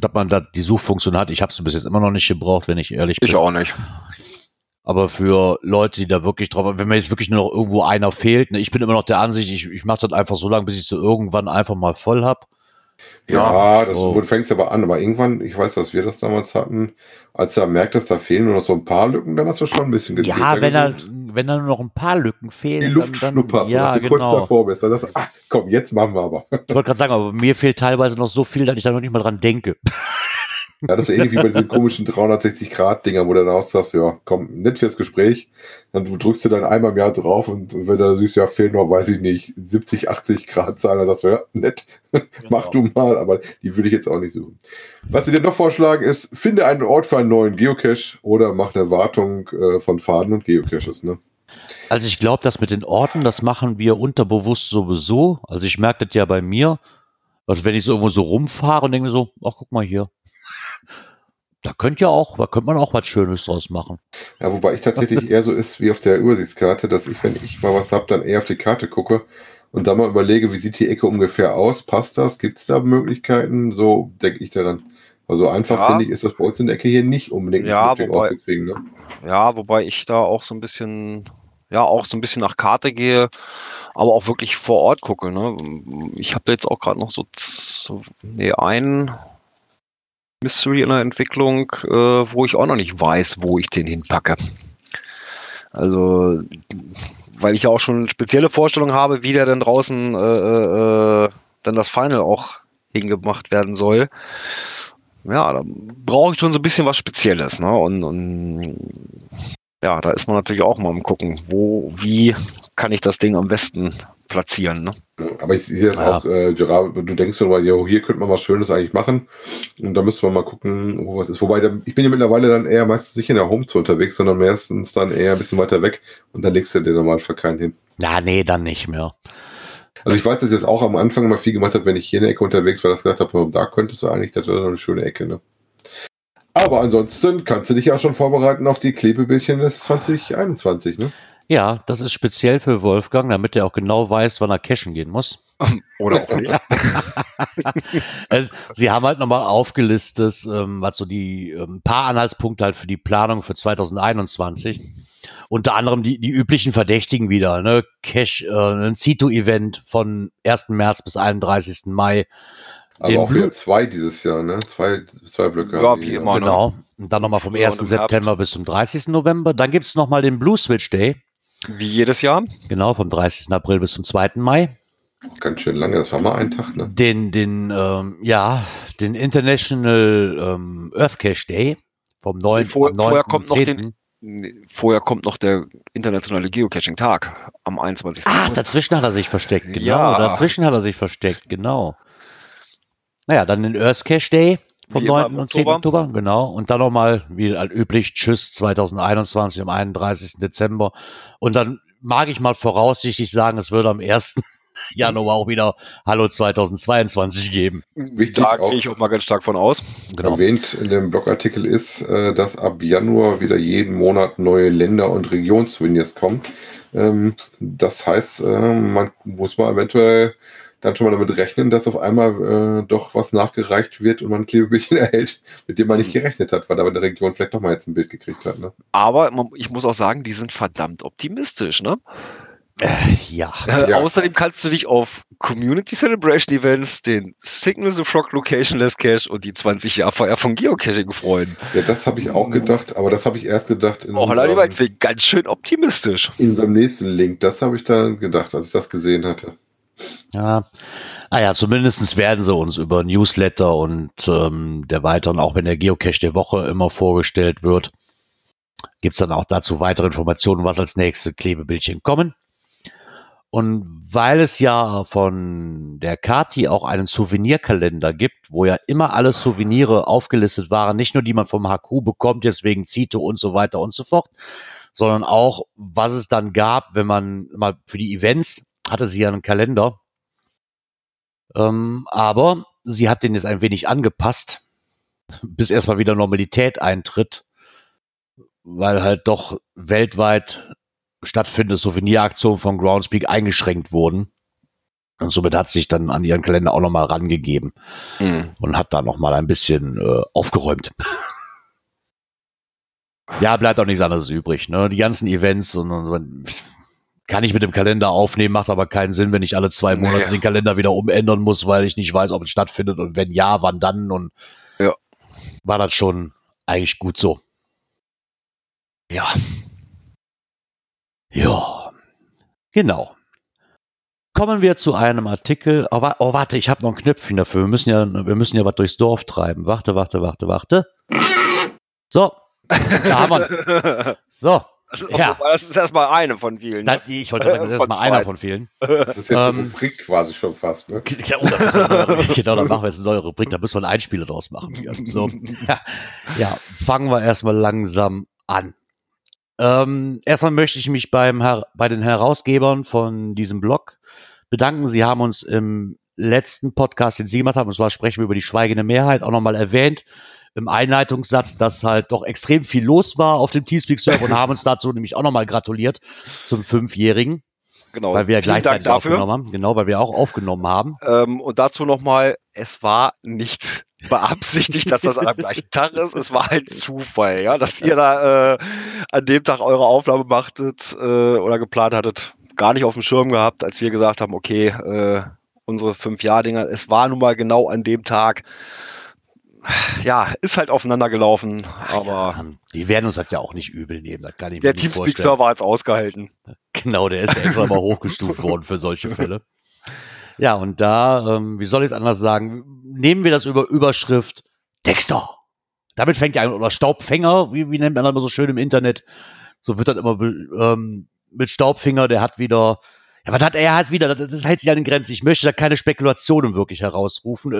dass man da die Suchfunktion hat. Ich habe sie bis jetzt immer noch nicht gebraucht, wenn ich ehrlich bin. Ich auch nicht. Aber für Leute, die da wirklich drauf, wenn mir jetzt wirklich nur noch irgendwo einer fehlt, ne, ich bin immer noch der Ansicht, ich, ich mache das einfach so lange, bis ich so irgendwann einfach mal voll hab. Ja, das so. du fängst aber an, aber irgendwann, ich weiß, dass wir das damals hatten, als du merkt, dass da fehlen nur noch so ein paar Lücken, dann hast du schon ein bisschen Ja, gezielter wenn da, wenn da nur noch ein paar Lücken fehlen. die Luft schnupperst, ja, dass du kurz genau. davor bist. Dann sagst du, ah, komm, jetzt machen wir aber. Ich wollte gerade sagen, aber mir fehlt teilweise noch so viel, dass ich da noch nicht mal dran denke. Ja, das ist ähnlich wie bei diesen komischen 360-Grad-Dinger, wo du dann auch sagst, ja, komm, nett fürs Gespräch. Dann drückst du dann einmal im Jahr drauf und wenn du dann siehst, ja, fehlen noch, weiß ich nicht, 70, 80 Grad Zahlen, dann sagst du, ja, nett, mach du mal, aber die würde ich jetzt auch nicht suchen. Was sie dir noch vorschlagen ist, finde einen Ort für einen neuen Geocache oder mach eine Wartung äh, von Faden und Geocaches, ne? Also ich glaube, das mit den Orten, das machen wir unterbewusst sowieso. Also ich merke das ja bei mir, also wenn ich so irgendwo so rumfahre und denke mir so, ach guck mal hier. Da könnte ja auch, da könnte man auch was Schönes draus machen. Ja, wobei ich tatsächlich eher so ist wie auf der Übersichtskarte, dass ich, wenn ich mal was hab, dann eher auf die Karte gucke und dann mal überlege, wie sieht die Ecke ungefähr aus? Passt das? Gibt es da Möglichkeiten? So denke ich daran. Also einfach Ja. finde ich, ist das bei uns in der Ecke hier nicht unbedingt Ja, wobei- rauszukriegen. Ne? Ja, wobei ich da auch so ein bisschen, ja, auch so ein bisschen nach Karte gehe, aber auch wirklich vor Ort gucke. Ne? Ich habe da jetzt auch gerade noch so, so nee, ein Mystery in der Entwicklung, äh, wo ich auch noch nicht weiß, wo ich den hinpacke. Also, weil ich ja auch schon spezielle Vorstellungen habe, wie der dann draußen äh, äh, dann das Final auch hingemacht werden soll. Ja, da brauche ich schon so ein bisschen was Spezielles, ne? Und, und ja, da ist man natürlich auch mal am gucken, wo, wie kann ich das Ding am besten platzieren, ne? Aber ich sehe das Ja. auch, äh, Gerard, du denkst so, jo, hier könnte man was Schönes eigentlich machen. Und da müsste man mal gucken, wo was ist. Wobei, ich bin ja mittlerweile dann eher meistens nicht in der Homezone unterwegs, sondern meistens dann eher ein bisschen weiter weg. Und dann legst du dir normal für keinen hin. Na, nee, dann nicht mehr. Also ich weiß, dass ich jetzt auch am Anfang mal viel gemacht habe, wenn ich hier in der Ecke unterwegs war, dass ich gedacht habe, oh, da könntest du eigentlich, das wäre so eine schöne Ecke, ne? Aber ansonsten kannst du dich ja schon vorbereiten auf die Klebebildchen des 2021, ne? Ja, das ist speziell für Wolfgang, damit er auch genau weiß, wann er cashen gehen muss. Oder auch nicht. Also, Sie haben halt nochmal aufgelistet, ähm, was so die ähm, paar Anhaltspunkte halt für die Planung für 2021. Unter anderem die, die üblichen Verdächtigen wieder, ne? Cash, äh, ein Cito-Event von 1. März bis 31. Mai. Aber Den auch wieder zwei dieses Jahr, ne? Zwei, zwei Blöcke. Ja, wie immer, ne? Genau. Und dann nochmal vom Früher 1. und im Herbst. September bis zum 30. November. Dann gibt's noch nochmal den Blue Switch Day. Wie jedes Jahr. Genau, vom 30. April bis zum 2. Mai. Ganz schön lange, das war mal ein Tag, ne? Den, den, ähm, ja, den International ähm, Earth Cache Day vom 9. Vor- am 9. vorher kommt noch 10.. den- Nee, Vorher kommt noch der internationale Geocaching-Tag am 21. Ah, dazwischen hat er sich versteckt, genau. Ja. Dazwischen hat er sich versteckt, genau. Naja, dann den Earth Cache Day vom Wie immer 9. im und 10. Oktober. Genau. Und dann nochmal, wie halt üblich, Tschüss 2021 am 31. Dezember. Und dann mag ich mal voraussichtlich sagen, es wird am 1. Januar auch wieder Hallo 2022 geben. Wichtig da gehe ich auch mal ganz stark von aus. Genau. Erwähnt in dem Blogartikel ist, äh, dass ab Januar wieder jeden Monat neue Länder- und Regionssouvenirs kommen. Ähm, das heißt, äh, man muss mal eventuell dann schon mal damit rechnen, dass auf einmal äh, doch was nachgereicht wird und man ein Klebebildchen erhält, mit dem man nicht gerechnet hat, weil da in der Region vielleicht doch mal jetzt ein Bild gekriegt hat. Ne? Aber man- ich muss auch sagen, die sind verdammt optimistisch, ne? Äh, ja. Äh, Ja. Außerdem kannst du dich auf Community Celebration Events, den Signal the Frog Locationless Cache und die 20 Jahre Feier von Geocaching freuen. Ja, das habe ich auch gedacht, aber das habe ich erst gedacht in, Auch allein die unserem, Waldweg, ganz schön optimistisch. in unserem nächsten Link. Das habe ich dann gedacht, als ich das gesehen hatte. Ja, naja, zumindestens werden sie uns über Newsletter und ähm, der weiteren, auch wenn der Geocache der Woche immer vorgestellt wird, gibt's dann auch dazu weitere Informationen, was als nächste Klebebildchen kommen. Und weil es ja von der Kati auch einen Souvenirkalender gibt, wo ja immer alle Souvenire aufgelistet waren, nicht nur die man vom HQ bekommt, deswegen Zito und so weiter und so fort, sondern auch, was es dann gab, wenn man mal für die Events hatte sie ja einen Kalender. Ähm, aber sie hat den jetzt ein wenig angepasst, bis erstmal wieder Normalität eintritt, weil halt doch weltweit stattfindende Souveniraktionen von Groundspeak eingeschränkt wurden. Und somit hat sich dann an ihren Kalender auch nochmal rangegeben Mhm. und hat da nochmal ein bisschen äh, aufgeräumt. ja, bleibt auch nichts anderes übrig. Ne? Die ganzen Events und, und, und kann ich mit dem Kalender aufnehmen, macht aber keinen Sinn, wenn ich alle zwei. Monate den Kalender wieder umändern muss, weil ich nicht weiß, ob es stattfindet und wenn ja, wann dann. Und Ja. war das schon eigentlich gut so. Ja. Ja, genau. Kommen wir zu einem Artikel. Oh, wa- oh warte, ich habe noch ein Knöpfchen dafür. Wir müssen ja, wir müssen ja was durchs Dorf treiben. Warte, warte, warte, warte. So, da haben wir. So, Das ist, Ja. das ist erstmal eine von vielen. dann, ich wollte sagen, das ist Von mal zwei. einer von vielen. Das ist jetzt eine Ähm, Rubrik quasi schon fast, ne? Ja, oh, eine genau, dann machen wir jetzt eine neue Rubrik. Da müssen wir einen Einspieler draus machen. Ja, so. ja, ja, fangen wir erstmal langsam an. Ähm, erstmal möchte ich mich beim Her bei den Herausgebern von diesem Blog bedanken. Sie haben uns im letzten Podcast, den Sie gemacht haben, und zwar sprechen wir über die schweigende Mehrheit, auch nochmal erwähnt im Einleitungssatz, dass halt doch extrem viel los war auf dem Teamspeak-Server und haben uns dazu nämlich auch nochmal gratuliert zum Fünfjährigen, genau. weil wir ja gleichzeitig dafür. aufgenommen haben. Genau, weil wir auch aufgenommen haben. Ähm, und dazu nochmal, es war nicht beabsichtigt, dass das am gleichen Tag ist. Es war halt Zufall, ja, dass ihr da äh, an dem Tag eure Aufnahme machtet äh, oder geplant hattet, gar nicht auf dem Schirm gehabt, als wir gesagt haben, okay, äh, unsere fünf Jahr-Dinger, es war nun mal genau an dem Tag. Ja, ist halt aufeinander gelaufen, aber Ja, die werden uns das ja auch nicht übel nehmen, das kann ich der. Teamspeak-Server hat es ausgehalten. Genau, der ist ja extra mal hochgestuft worden für solche Fälle. Ja, und da, ähm, wie soll ich es anders sagen, nehmen wir das über Überschrift Dexter. Damit fängt ja an, oder Staubfänger, wie, wie nennt man das immer so schön im Internet? So wird das immer ähm, mit Staubfinger, der hat wieder, ja, was hat er hat wieder, das, das hält sich an den Grenzen. Ich möchte da keine Spekulationen wirklich herausrufen.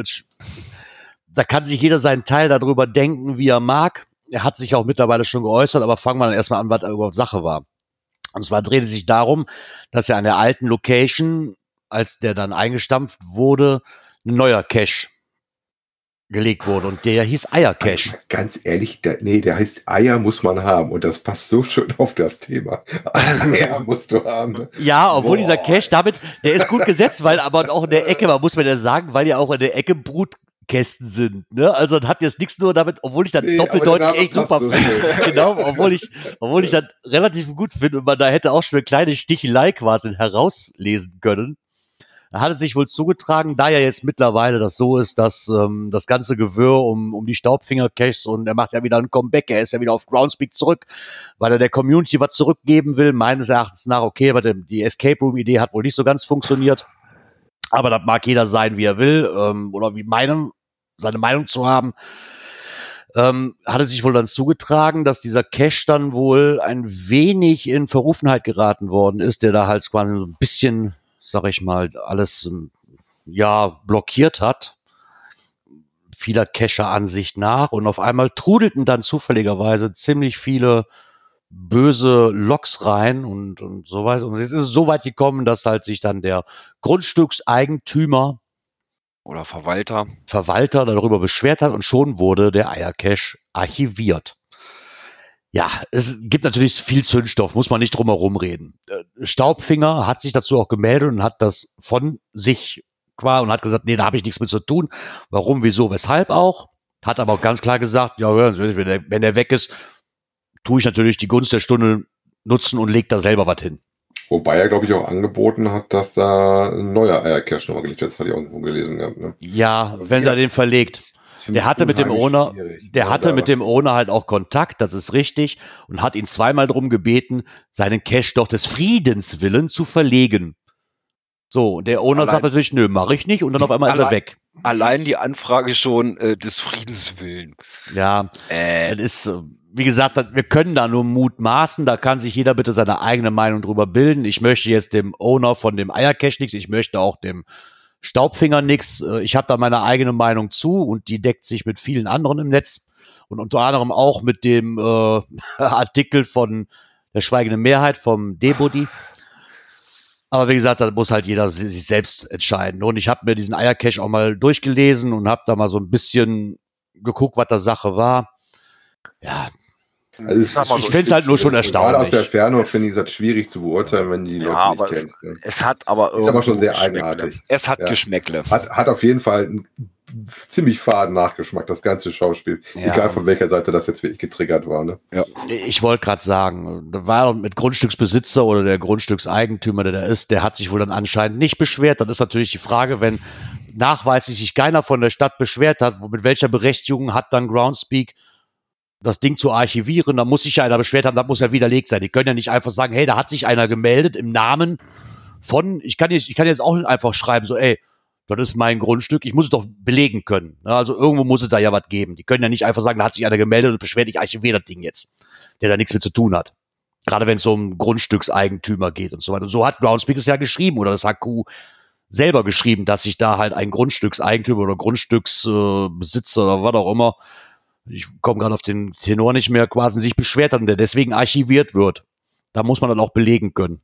Da kann sich jeder seinen Teil darüber denken, wie er mag. Er hat sich auch mittlerweile schon geäußert, aber fangen wir dann erstmal an, was überhaupt Sache war. Und zwar dreht es sich darum, dass ja an der alten Location, als der dann eingestampft wurde, ein neuer Cache gelegt wurde. Und der hieß Eiercache. Ganz ehrlich, der, nee, der heißt Eier muss man haben und das passt so schön auf das Thema. Eier musst du haben. Ja, obwohl Boah. dieser Cache damit, der ist gut gesetzt, weil aber auch in der Ecke, man muss mir ja sagen, weil ja auch in der Ecke Brutkästen sind. Ne? Also das hat jetzt nichts nur damit, obwohl ich das Nee, doppeldeutig echt super finde. genau, obwohl ich, obwohl ich das relativ gut finde und man da hätte auch schon eine kleine Stichelei quasi herauslesen können. Da hat es sich wohl zugetragen, da ja jetzt mittlerweile das so ist, dass ähm, das ganze Gewirr um, um die Staubfinger-Caches und er macht ja wieder ein Comeback, er ist ja wieder auf Groundspeak zurück, weil er der Community was zurückgeben will, meines Erachtens nach, okay, aber die Escape Room-Idee hat wohl nicht so ganz funktioniert. Aber das mag jeder sein, wie er will, ähm, oder wie meinen, seine Meinung zu haben. Ähm, hat es sich wohl dann zugetragen, dass dieser Cache dann wohl ein wenig in Verrufenheit geraten worden ist, der da halt quasi so ein bisschen, sag ich mal, alles ähm, ja blockiert hat. Vieler Cacher Ansicht nach und auf einmal trudelten dann zufälligerweise ziemlich viele böse Loks rein und, und so weiter. Und jetzt ist es so weit gekommen, dass halt sich dann der Grundstückseigentümer Oder Verwalter. Verwalter darüber beschwert hat und schon wurde der Eiercache archiviert. Ja, es gibt natürlich viel Zündstoff, muss man nicht drum herum reden. Äh, Staubfinger hat sich dazu auch gemeldet und hat das von sich quasi und hat gesagt, nee, da habe ich nichts mit zu tun. Warum, wieso, weshalb auch? Hat aber auch ganz klar gesagt, ja, wenn der, wenn der weg ist, tue ich natürlich die Gunst der Stunde nutzen und leg da selber was hin. Wobei er, glaube ich, auch angeboten hat, dass da ein neuer Eiercache nochmal gelegt wird. Das hatte ich irgendwo gelesen gehabt. Ne? Ja, wenn ja. er den verlegt. Der hatte mit dem Owner, schwierig. der Ja, hatte mit dem Owner halt auch Kontakt, das ist richtig, und hat ihn zweimal darum gebeten, seinen Cash doch des Friedens willen zu verlegen. So, und der Owner Allein- sagt natürlich, nö, mache ich nicht, und dann auf einmal ist er Allein- weg. Allein die Anfrage schon äh, des Friedens willen. Ja, Äh, es ist, äh, wie gesagt, das- wir können da nur mutmaßen, da kann sich jeder bitte seine eigene Meinung drüber bilden. Ich möchte jetzt dem Owner von dem Eiercache nichts, ich möchte auch dem Staubfinger nichts. Äh, Ich habe da meine eigene Meinung zu und die deckt sich mit vielen anderen im Netz und unter anderem auch mit dem äh, Artikel von der schweigenden Mehrheit vom Debody. Aber wie gesagt, da muss halt jeder si- sich selbst entscheiden. Und ich habe mir diesen Eiercache auch mal durchgelesen und habe da mal so ein bisschen geguckt, was da Sache war. Ja, Also sag mal ich so, find's halt nur schon Gerade erstaunlich. aus der Ferne Es- finde ich es schwierig zu beurteilen, wenn die Ja, Leute aber nicht es- kennst. Ne? es hat aber Ist aber schon sehr Geschmäckle. eigenartig. Es hat Ja. Geschmäckle. Hat, hat auf jeden Fall einen ziemlich faden Nachgeschmack, das ganze Schauspiel. Ja. Egal von welcher Seite das jetzt wirklich getriggert war. Ne? Ich wollte gerade sagen, da war mit Grundstücksbesitzer oder der Grundstückseigentümer, der da ist, der hat sich wohl dann anscheinend nicht beschwert. Dann ist natürlich die Frage, wenn nachweislich sich keiner von der Stadt beschwert hat, mit welcher Berechtigung hat dann Groundspeak das Ding zu archivieren, da muss sich ja einer beschwert haben, das muss ja widerlegt sein. Die können ja nicht einfach sagen, hey, da hat sich einer gemeldet im Namen von, ich kann jetzt, ich kann jetzt auch nicht einfach schreiben, so, ey, das ist mein Grundstück, ich muss es doch belegen können. Ne? Also irgendwo muss es da ja was geben. Die können ja nicht einfach sagen, da hat sich einer gemeldet und beschwert, ich archiviere das Ding jetzt, der da nichts mit zu tun hat. Gerade wenn es um Grundstückseigentümer geht und so weiter. Und so hat Groundspeak es ja geschrieben oder das HQ selber geschrieben, dass sich da halt ein Grundstückseigentümer oder Grundstücksbesitzer äh, oder was auch immer, ich komme gerade auf den Tenor nicht mehr, quasi sich beschwert hat und der deswegen archiviert wird. Da muss man dann auch belegen können.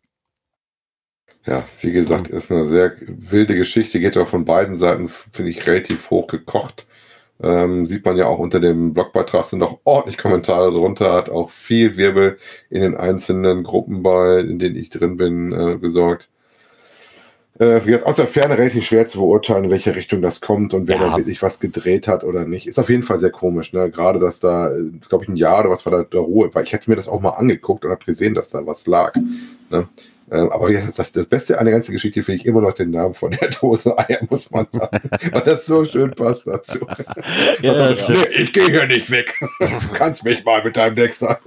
Ja, wie gesagt, ist eine sehr wilde Geschichte, geht auch von beiden Seiten, finde ich, relativ hoch gekocht. Ähm, sieht man ja auch unter dem Blogbeitrag sind auch ordentlich Kommentare drunter, hat auch viel Wirbel in den einzelnen Gruppen bei, in denen ich drin bin, äh, gesorgt. Äh, wie gesagt, aus der Ferne relativ schwer zu beurteilen, in welche Richtung das kommt und wer Ja. da wirklich was gedreht hat oder nicht. Ist auf jeden Fall sehr komisch, ne? Gerade, dass da, glaube ich, ein Jahr oder was war da, da Ruhe, weil ich hätte mir das auch mal angeguckt und habe gesehen, dass da was lag. Ne? Ähm, aber gesagt, das, das Beste an der ganzen Geschichte finde ich immer noch den Namen von der Dose Eier, muss man sagen. Weil das so schön passt dazu. Ja, das ich gehe hier nicht weg. Du kannst mich mal mit deinem Dexter.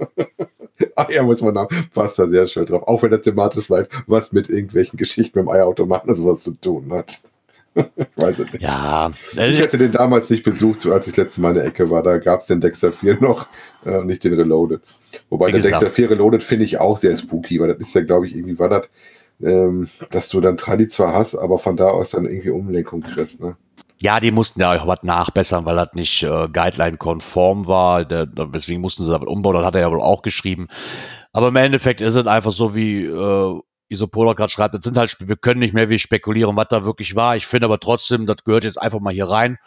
Eier muss man haben. Passt da sehr schön drauf. Auch wenn er thematisch bleibt, was mit irgendwelchen Geschichten mit dem Eierautomaten oder sowas zu tun hat. ich weiß es nicht. Ja, Ich hätte den damals nicht besucht, so als ich letztes Mal in der Ecke war. Da gab es den Dexter 4 noch, äh, nicht den Reloaded. Wobei der. Dexter 4 Reloaded finde ich auch sehr spooky, weil das ist ja, glaube ich, irgendwie war das, ähm, dass du dann Tradi zwar hast, aber von da aus dann irgendwie Umlenkung kriegst. Ne? Ja, die mussten ja auch was nachbessern, weil das nicht äh, Guideline-konform war. Der, deswegen mussten sie da was umbauen. Das hat er ja wohl auch geschrieben. Aber im Endeffekt ist es einfach so, wie äh, Isopolar gerade schreibt. Das sind halt, wir können nicht mehr wie spekulieren, was da wirklich war. Ich finde aber trotzdem, das gehört jetzt einfach mal hier rein,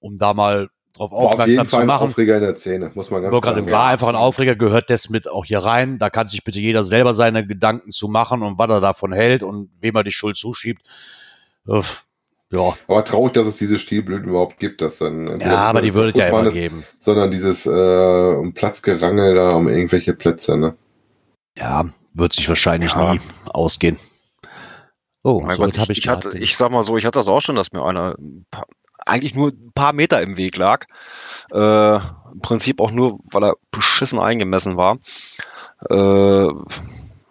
um da mal drauf War auf jeden aufmerksam Fall zu ein machen. Aufreger in der Szene, muss man ganz gerade klar sagen, war einfach ein Aufreger, gehört das mit auch hier rein. Da kann sich bitte jeder selber seine Gedanken zu machen und was er davon hält und wem er die Schuld zuschiebt. Äh, ja, Aber traurig, dass es diese Stilblüten überhaupt gibt, dass dann ja, aber die würde es ja immer ist, geben. sondern dieses äh, um Platzgerangel da um irgendwelche Plätze. Ne? Ja, wird sich wahrscheinlich Ja. nie ausgehen. Oh, Mein so Gott, ich, ich, hatte, ich sag mal so, ich hatte das auch schon, dass mir einer paar, eigentlich nur ein paar Meter im Weg lag. Äh, Im Prinzip auch nur, weil er beschissen eingemessen war. Äh,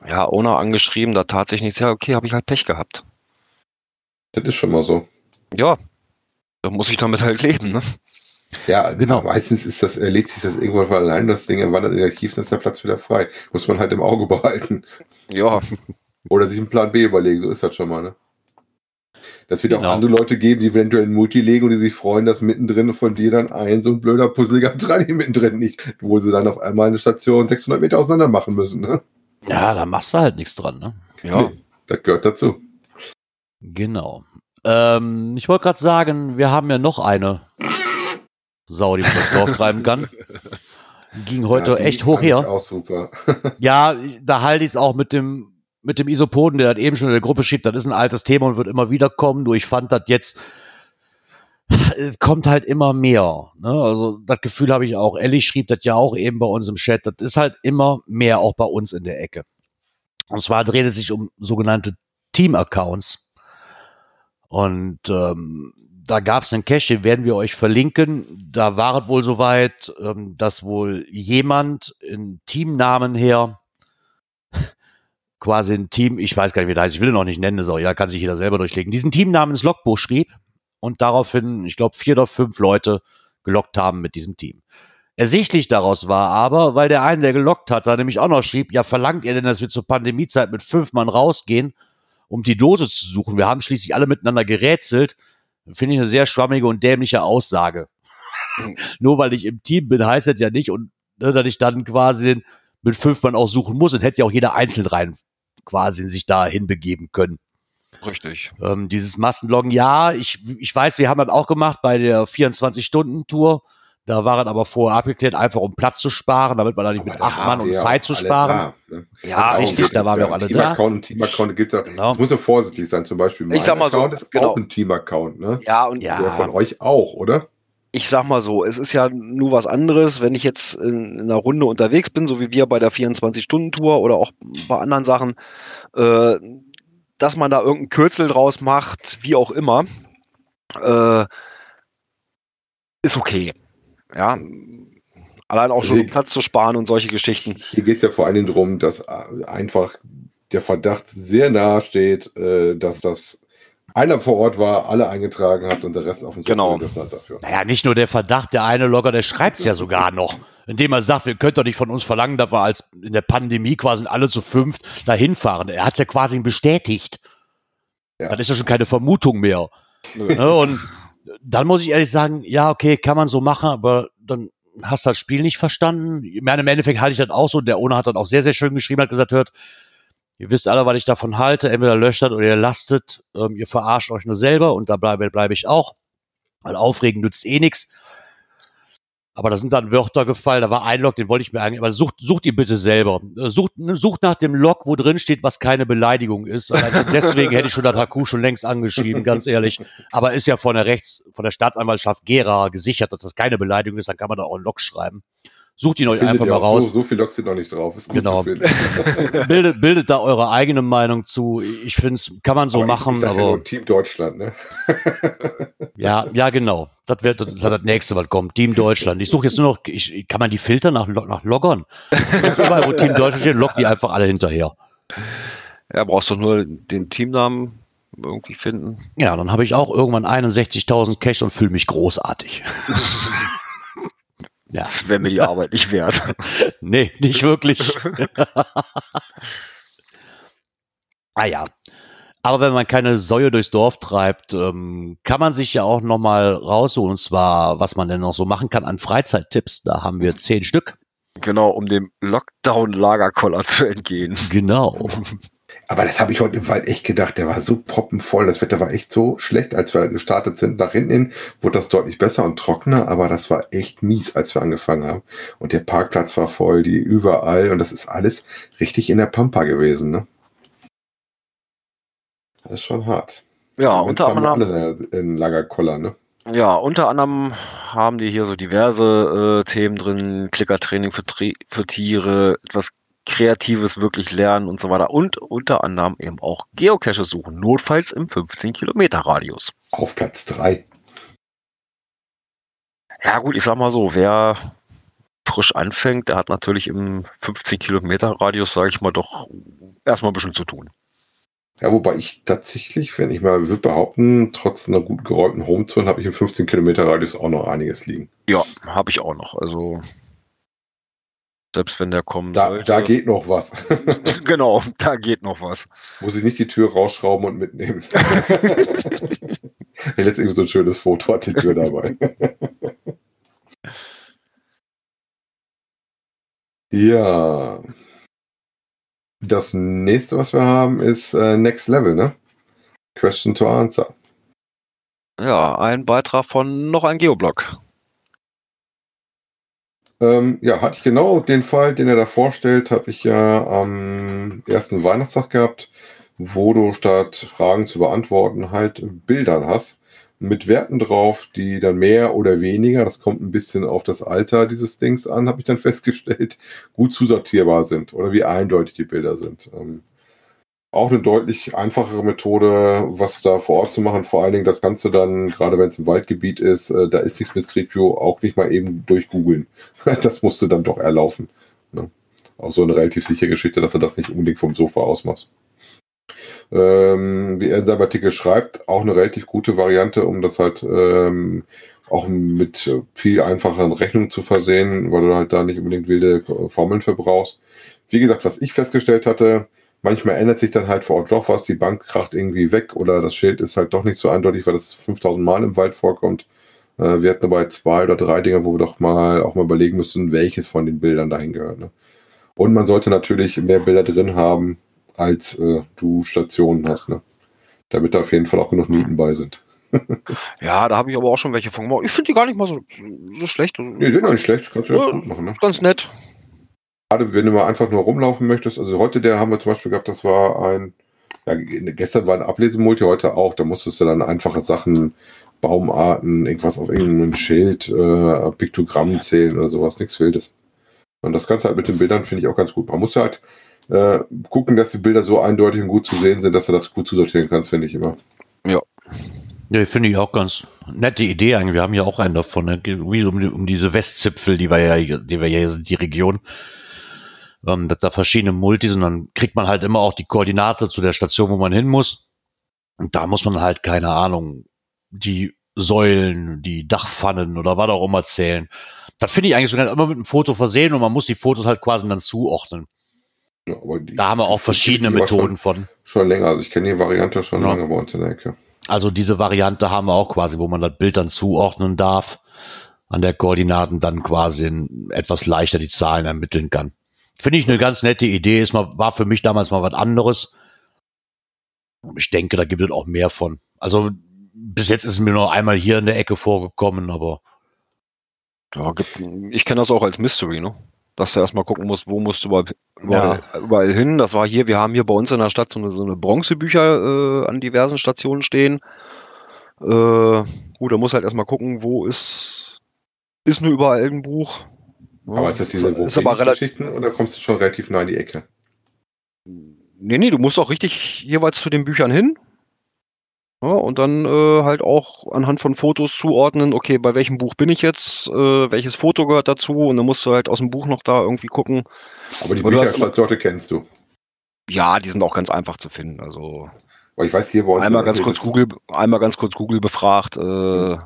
ja, Owner angeschrieben, da tat sich nichts. Ja, okay, habe ich halt Pech gehabt. Das ist schon mal so. Ja, da muss ich damit halt leben, ne? Ja, Genau. Meistens ist das, erledigt sich das irgendwann von allein, das Ding, er wandert in der Archiv, dann ist der Platz wieder frei. Muss man halt im Auge behalten. Ja, Oder sich einen Plan B überlegen, so ist das schon mal, ne? Das wird auch Genau. andere Leute geben, die eventuell ein Multi legen und die sich freuen, dass mittendrin von dir dann ein so ein blöder puzzeliger Trani mittendrin liegt, wo sie dann auf einmal eine Station 600 Meter auseinander machen müssen, ne? ja, da machst du halt nichts dran, ne? ja. Nee, das gehört dazu. Genau. Ähm, ich wollte gerade sagen, wir haben ja noch eine Sau, die man durchs Dorf treiben kann. Ging heute Ja, echt hoch her. Auch super. Ja, da halte ich es auch mit dem, mit dem Isopoden, der das eben schon in der Gruppe schiebt. Das ist ein altes Thema und wird immer wieder kommen. Nur ich fand das jetzt, es kommt halt immer mehr. Ne? Also das Gefühl habe ich auch. Ellie schrieb das ja auch eben bei uns im Chat. Das ist halt immer mehr auch bei uns in der Ecke. Und zwar dreht es sich um sogenannte Team-Accounts. Und ähm, da gab es einen Cache, den werden wir euch verlinken. Da war es wohl soweit, ähm, dass wohl jemand in Teamnamen her quasi ein Team, ich weiß gar nicht, wie der heißt, ich will ihn noch nicht nennen, auch, ja, kann sich jeder selber durchlegen, diesen Teamnamen ins Logbuch schrieb und daraufhin, ich glaube, vier oder fünf Leute gelockt haben mit diesem Team. Ersichtlich daraus war aber, weil der eine, der gelockt hat, da nämlich auch noch schrieb, ja, verlangt ihr denn, dass wir zur Pandemiezeit mit fünf Mann rausgehen, um die Dose zu suchen? Wir haben schließlich alle miteinander gerätselt. Finde ich eine sehr schwammige und dämliche Aussage. Nur weil ich im Team bin, heißt das ja nicht, und ne, dass ich dann quasi mit fünf Mann auch suchen muss. Und hätte ja auch jeder einzeln rein quasi sich da hinbegeben können. Richtig. Ähm, dieses Massenloggen, ja, ich, ich weiß, wir haben das auch gemacht bei der 24-Stunden-Tour. Da war es aber vorher abgeklärt, einfach um Platz zu sparen, damit man da nicht mit Aber acht da Mann um ihr Zeit zu sparen. Da, ne? Ja, richtig, da waren wir auch alle da. Team-Account, ein Team-Account gibt es Genau. Muss ja vorsichtig sein. Zum Beispiel mein Ich sag mal so, Account ist genau. auch ein Team-Account. Ne? Ja, und Ja. Der von euch auch, oder? ich sag mal so, es ist ja nur was anderes, wenn ich jetzt in, in einer Runde unterwegs bin, so wie wir bei der 24-Stunden-Tour oder auch bei anderen Sachen, äh, dass man da irgendein Kürzel draus macht, wie auch immer, äh, ist okay. Ja. Allein auch schon um Platz zu sparen und solche Geschichten. Hier geht es ja vor allen Dingen darum, dass äh, einfach der Verdacht sehr nahe steht, äh, dass das einer vor Ort war, alle eingetragen hat und der Rest auf dem Genau. gesessen hat dafür. Naja, nicht nur der Verdacht, der eine Logger, der schreibt es ja sogar noch. Indem er sagt, wir könnt doch nicht von uns verlangen, dass wir als in der Pandemie quasi alle zu fünft dahin fahren. Er hat ja quasi bestätigt. Ja. Dann ist ja schon keine Vermutung mehr. Ne? Und dann muss ich ehrlich sagen, ja, okay, kann man so machen, aber dann hast du das Spiel nicht verstanden. Ich meine, im Endeffekt halte ich das auch so. Der Ona hat dann auch sehr, sehr schön geschrieben, hat gesagt, hört, ihr wisst alle, was ich davon halte. Entweder löscht das oder ihr lastet. Ähm, ihr verarscht euch nur selber und da bleibe bleib ich auch. Weil aufregen nützt eh nichts. Aber da sind dann Wörter gefallen, da war ein Log, den wollte ich mir eigentlich, aber sucht, sucht ihr bitte selber. Äh, Sucht, sucht nach dem Log, wo drin steht, was keine Beleidigung ist. Deswegen hätte ich schon das Haku schon längst angeschrieben, ganz ehrlich. Aber ist ja von der Rechts, von der Staatsanwaltschaft Gera gesichert, dass das keine Beleidigung ist, dann kann man da auch einen Log schreiben. Sucht ihn euch Findet einfach mal raus. So, so viel Logs sind noch nicht drauf. Ist gut Genau. zu finden. Bildet, bildet da eure eigene Meinung zu. Ich finde es, kann man so Aber machen, ich, ich sag ja aber nur Team Deutschland, ne? ja, ja, genau. Das wird das, das nächste, was kommt. Team Deutschland. Ich suche jetzt nur noch, ich, kann man die filtern nach, nach Loggern? Überall, wo Team Deutschland steht, loggt die einfach alle hinterher. Ja, brauchst doch nur den Teamnamen irgendwie finden. Ja, dann habe ich auch irgendwann 61.000 Cash und fühle mich großartig. Ja, Das wäre mir die Arbeit nicht wert. nee, nicht wirklich. ah ja. Aber wenn man keine Säue durchs Dorf treibt, ähm, kann man sich ja auch noch mal rausholen. Und zwar, was man denn noch so machen kann an Freizeittipps. Da haben wir zehn Stück. Genau, um dem Lockdown-Lagerkoller zu entgehen. Genau. Aber das habe ich heute im Wald echt gedacht. Der war so proppenvoll. Das Wetter war echt so schlecht, als wir gestartet sind. Nach hinten hin wurde das deutlich besser und trockener, aber das war echt mies, als wir angefangen haben. Und der Parkplatz war voll, die überall. Und das ist alles richtig in der Pampa gewesen, ne? Das ist schon hart. Ja, unter anderem, einen Lagerkoller, ne? ja, unter anderem haben die hier so diverse äh, Themen drin, Klickertraining für, für Tiere, etwas Kreatives wirklich lernen und so weiter. Und unter anderem eben auch Geocache suchen, notfalls im 15 Kilometer Radius. Auf Platz drei. Ja gut, ich sag mal so, wer frisch anfängt, der hat natürlich im 15 Kilometer Radius, sage ich mal, doch erstmal ein bisschen zu tun. Ja, wobei ich tatsächlich, wenn ich mal würde behaupten, trotz einer gut geräumten Homezone habe ich im 15 Kilometer Radius auch noch einiges liegen. Ja, habe ich auch noch. Also selbst wenn der kommen Da, sollte. da geht noch was. genau, da geht noch was. Muss ich nicht die Tür rausschrauben und mitnehmen. Der lässt irgendwie so ein schönes Foto, hat die Tür dabei. ja. Das nächste, was wir haben, ist äh, Next Level, ne? Question to Answer. Ja, ein Beitrag von noch ein Geoblog. Ähm, ja, hatte ich genau den Fall, den er da vorstellt, habe ich ja am ersten Weihnachtstag gehabt, wo du statt Fragen zu beantworten halt Bildern hast mit Werten drauf, die dann mehr oder weniger, das kommt ein bisschen auf das Alter dieses Dings an, habe ich dann festgestellt, gut zusortierbar sind oder wie eindeutig die Bilder sind. Ähm, auch eine deutlich einfachere Methode, was da vor Ort zu machen. Vor allen Dingen das Ganze dann, gerade wenn es ein Waldgebiet ist, äh, da ist nichts mit Street View, auch nicht mal eben durchgoogeln. Das musst du dann doch erlaufen. Ne? Auch so eine relativ sichere Geschichte, dass du das nicht unbedingt vom Sofa aus machst. ähm, wie er in seinem Artikel schreibt, auch eine relativ gute Variante, um das halt ähm, auch mit viel einfacheren Rechnungen zu versehen, weil du halt da nicht unbedingt wilde Formeln verbrauchst. Wie gesagt, was ich festgestellt hatte, manchmal ändert sich dann halt vor Ort doch was, die Bank kracht irgendwie weg oder das Schild ist halt doch nicht so eindeutig, weil das 5000 Mal im Wald vorkommt. Äh, wir hatten dabei zwei oder drei Dinge, wo wir doch mal auch mal überlegen müssen, welches von den Bildern dahin gehört. Ne? Und man sollte natürlich mehr Bilder drin haben, als äh, du Stationen hast, ne? damit da auf jeden Fall auch genug Mieten bei sind. ja, da habe ich aber auch schon welche von gemacht. Ich finde die gar nicht mal so, so schlecht. Die sind auch nicht schlecht, kannst du ja, gut machen. Ne? Ganz nett. Gerade wenn du mal einfach nur rumlaufen möchtest, also heute der haben wir zum Beispiel gehabt, das war ein, ja, gestern war ein Ablesemulti, heute auch, da musstest du dann einfache Sachen, Baumarten, irgendwas auf irgendeinem Schild, äh, Piktogramm zählen oder sowas, nichts Wildes. Und das Ganze halt mit den Bildern finde ich auch ganz gut. Man muss halt äh, gucken, dass die Bilder so eindeutig und gut zu sehen sind, dass du das gut zusortieren kannst, finde ich immer. Ja. Ja, finde ich auch ganz nette Idee eigentlich. Wir haben ja auch einen davon, ne? wie um, um diese Westzipfel, die wir ja, die wir ja sind, die Region ähm, dass da verschiedene Multis und dann kriegt man halt immer auch die Koordinate zu der Station, wo man hin muss. Und da muss man halt, keine Ahnung, die Säulen, die Dachpfannen oder was auch immer zählen. Das finde ich eigentlich sogar immer mit einem Foto versehen und man muss die Fotos halt quasi dann zuordnen. Ja, die, da haben wir auch verschiedene Methoden schon, von. Schon länger, also ich kenne die Variante schon ja. lange bei uns in der Ecke. Also diese Variante haben wir auch quasi, wo man das Bild dann zuordnen darf an der Koordinaten dann quasi etwas leichter die Zahlen ermitteln kann. Finde ich eine ganz nette Idee. Ist mal, war für mich damals mal was anderes. Ich denke, da gibt es auch mehr von. Also bis jetzt ist es mir nur einmal hier in der Ecke vorgekommen, aber. Ja, ich kenne das auch als Mystery, ne? Dass du erstmal gucken musst, wo musst du überall, überall, ja. überall, hin. Das war hier, wir haben hier bei uns in der Stadt so eine, so eine Bronzebücher äh, an diversen Stationen stehen. Äh, gut, da muss halt erstmal gucken, wo ist, ist nur überall ein Buch. Aber ist das diese ist aber Geschichten oder kommst du schon relativ nah in die Ecke? Nee, nee, du musst auch richtig jeweils zu den Büchern hin. Ja, und dann äh, halt auch anhand von Fotos zuordnen, okay, bei welchem Buch bin ich jetzt, äh, welches Foto gehört dazu und dann musst du halt aus dem Buch noch da irgendwie gucken. Aber die Büchersorte kennst du. Ja, die sind auch ganz einfach zu finden. Also Aber ich weiß hier bei uns einmal ganz kurz Google, einmal ganz kurz Google befragt. Äh,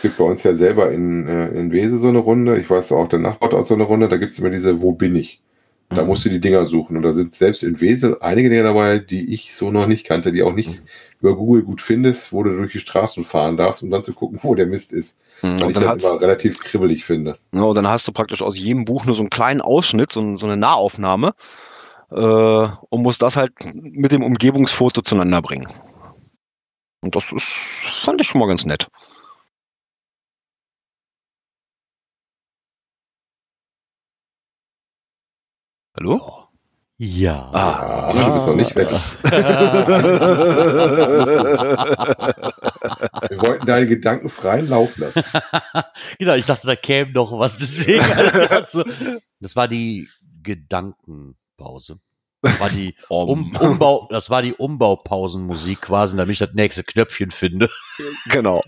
es gibt bei uns ja selber in, äh, in Wese so eine Runde. Ich weiß auch, der Nachbar hat so eine Runde. Da gibt es immer diese Wo bin ich? Da mhm. musst du die Dinger suchen. Und da sind selbst in Wese einige Dinger dabei, die ich so noch nicht kannte, die auch nicht mhm. über Google gut findest, wo du durch die Straßen fahren darfst, um dann zu gucken, wo der Mist ist. Mhm. Weil ich das immer relativ kribbelig finde. Ja, und dann hast du praktisch aus jedem Buch nur so einen kleinen Ausschnitt, so, so eine Nahaufnahme. Äh, und musst das halt mit dem Umgebungsfoto zueinander bringen. Und das ist, fand ich schon mal ganz nett. Hallo? Ja. Ah, du bist noch nicht weg. Wir wollten deine Gedanken freien Lauf lassen. genau, ich dachte, da käme noch was. Deswegen. das war die Gedankenpause. Das war die, um, Umbau, das war die Umbaupausenmusik quasi, damit ich das nächste Knöpfchen finde. Genau.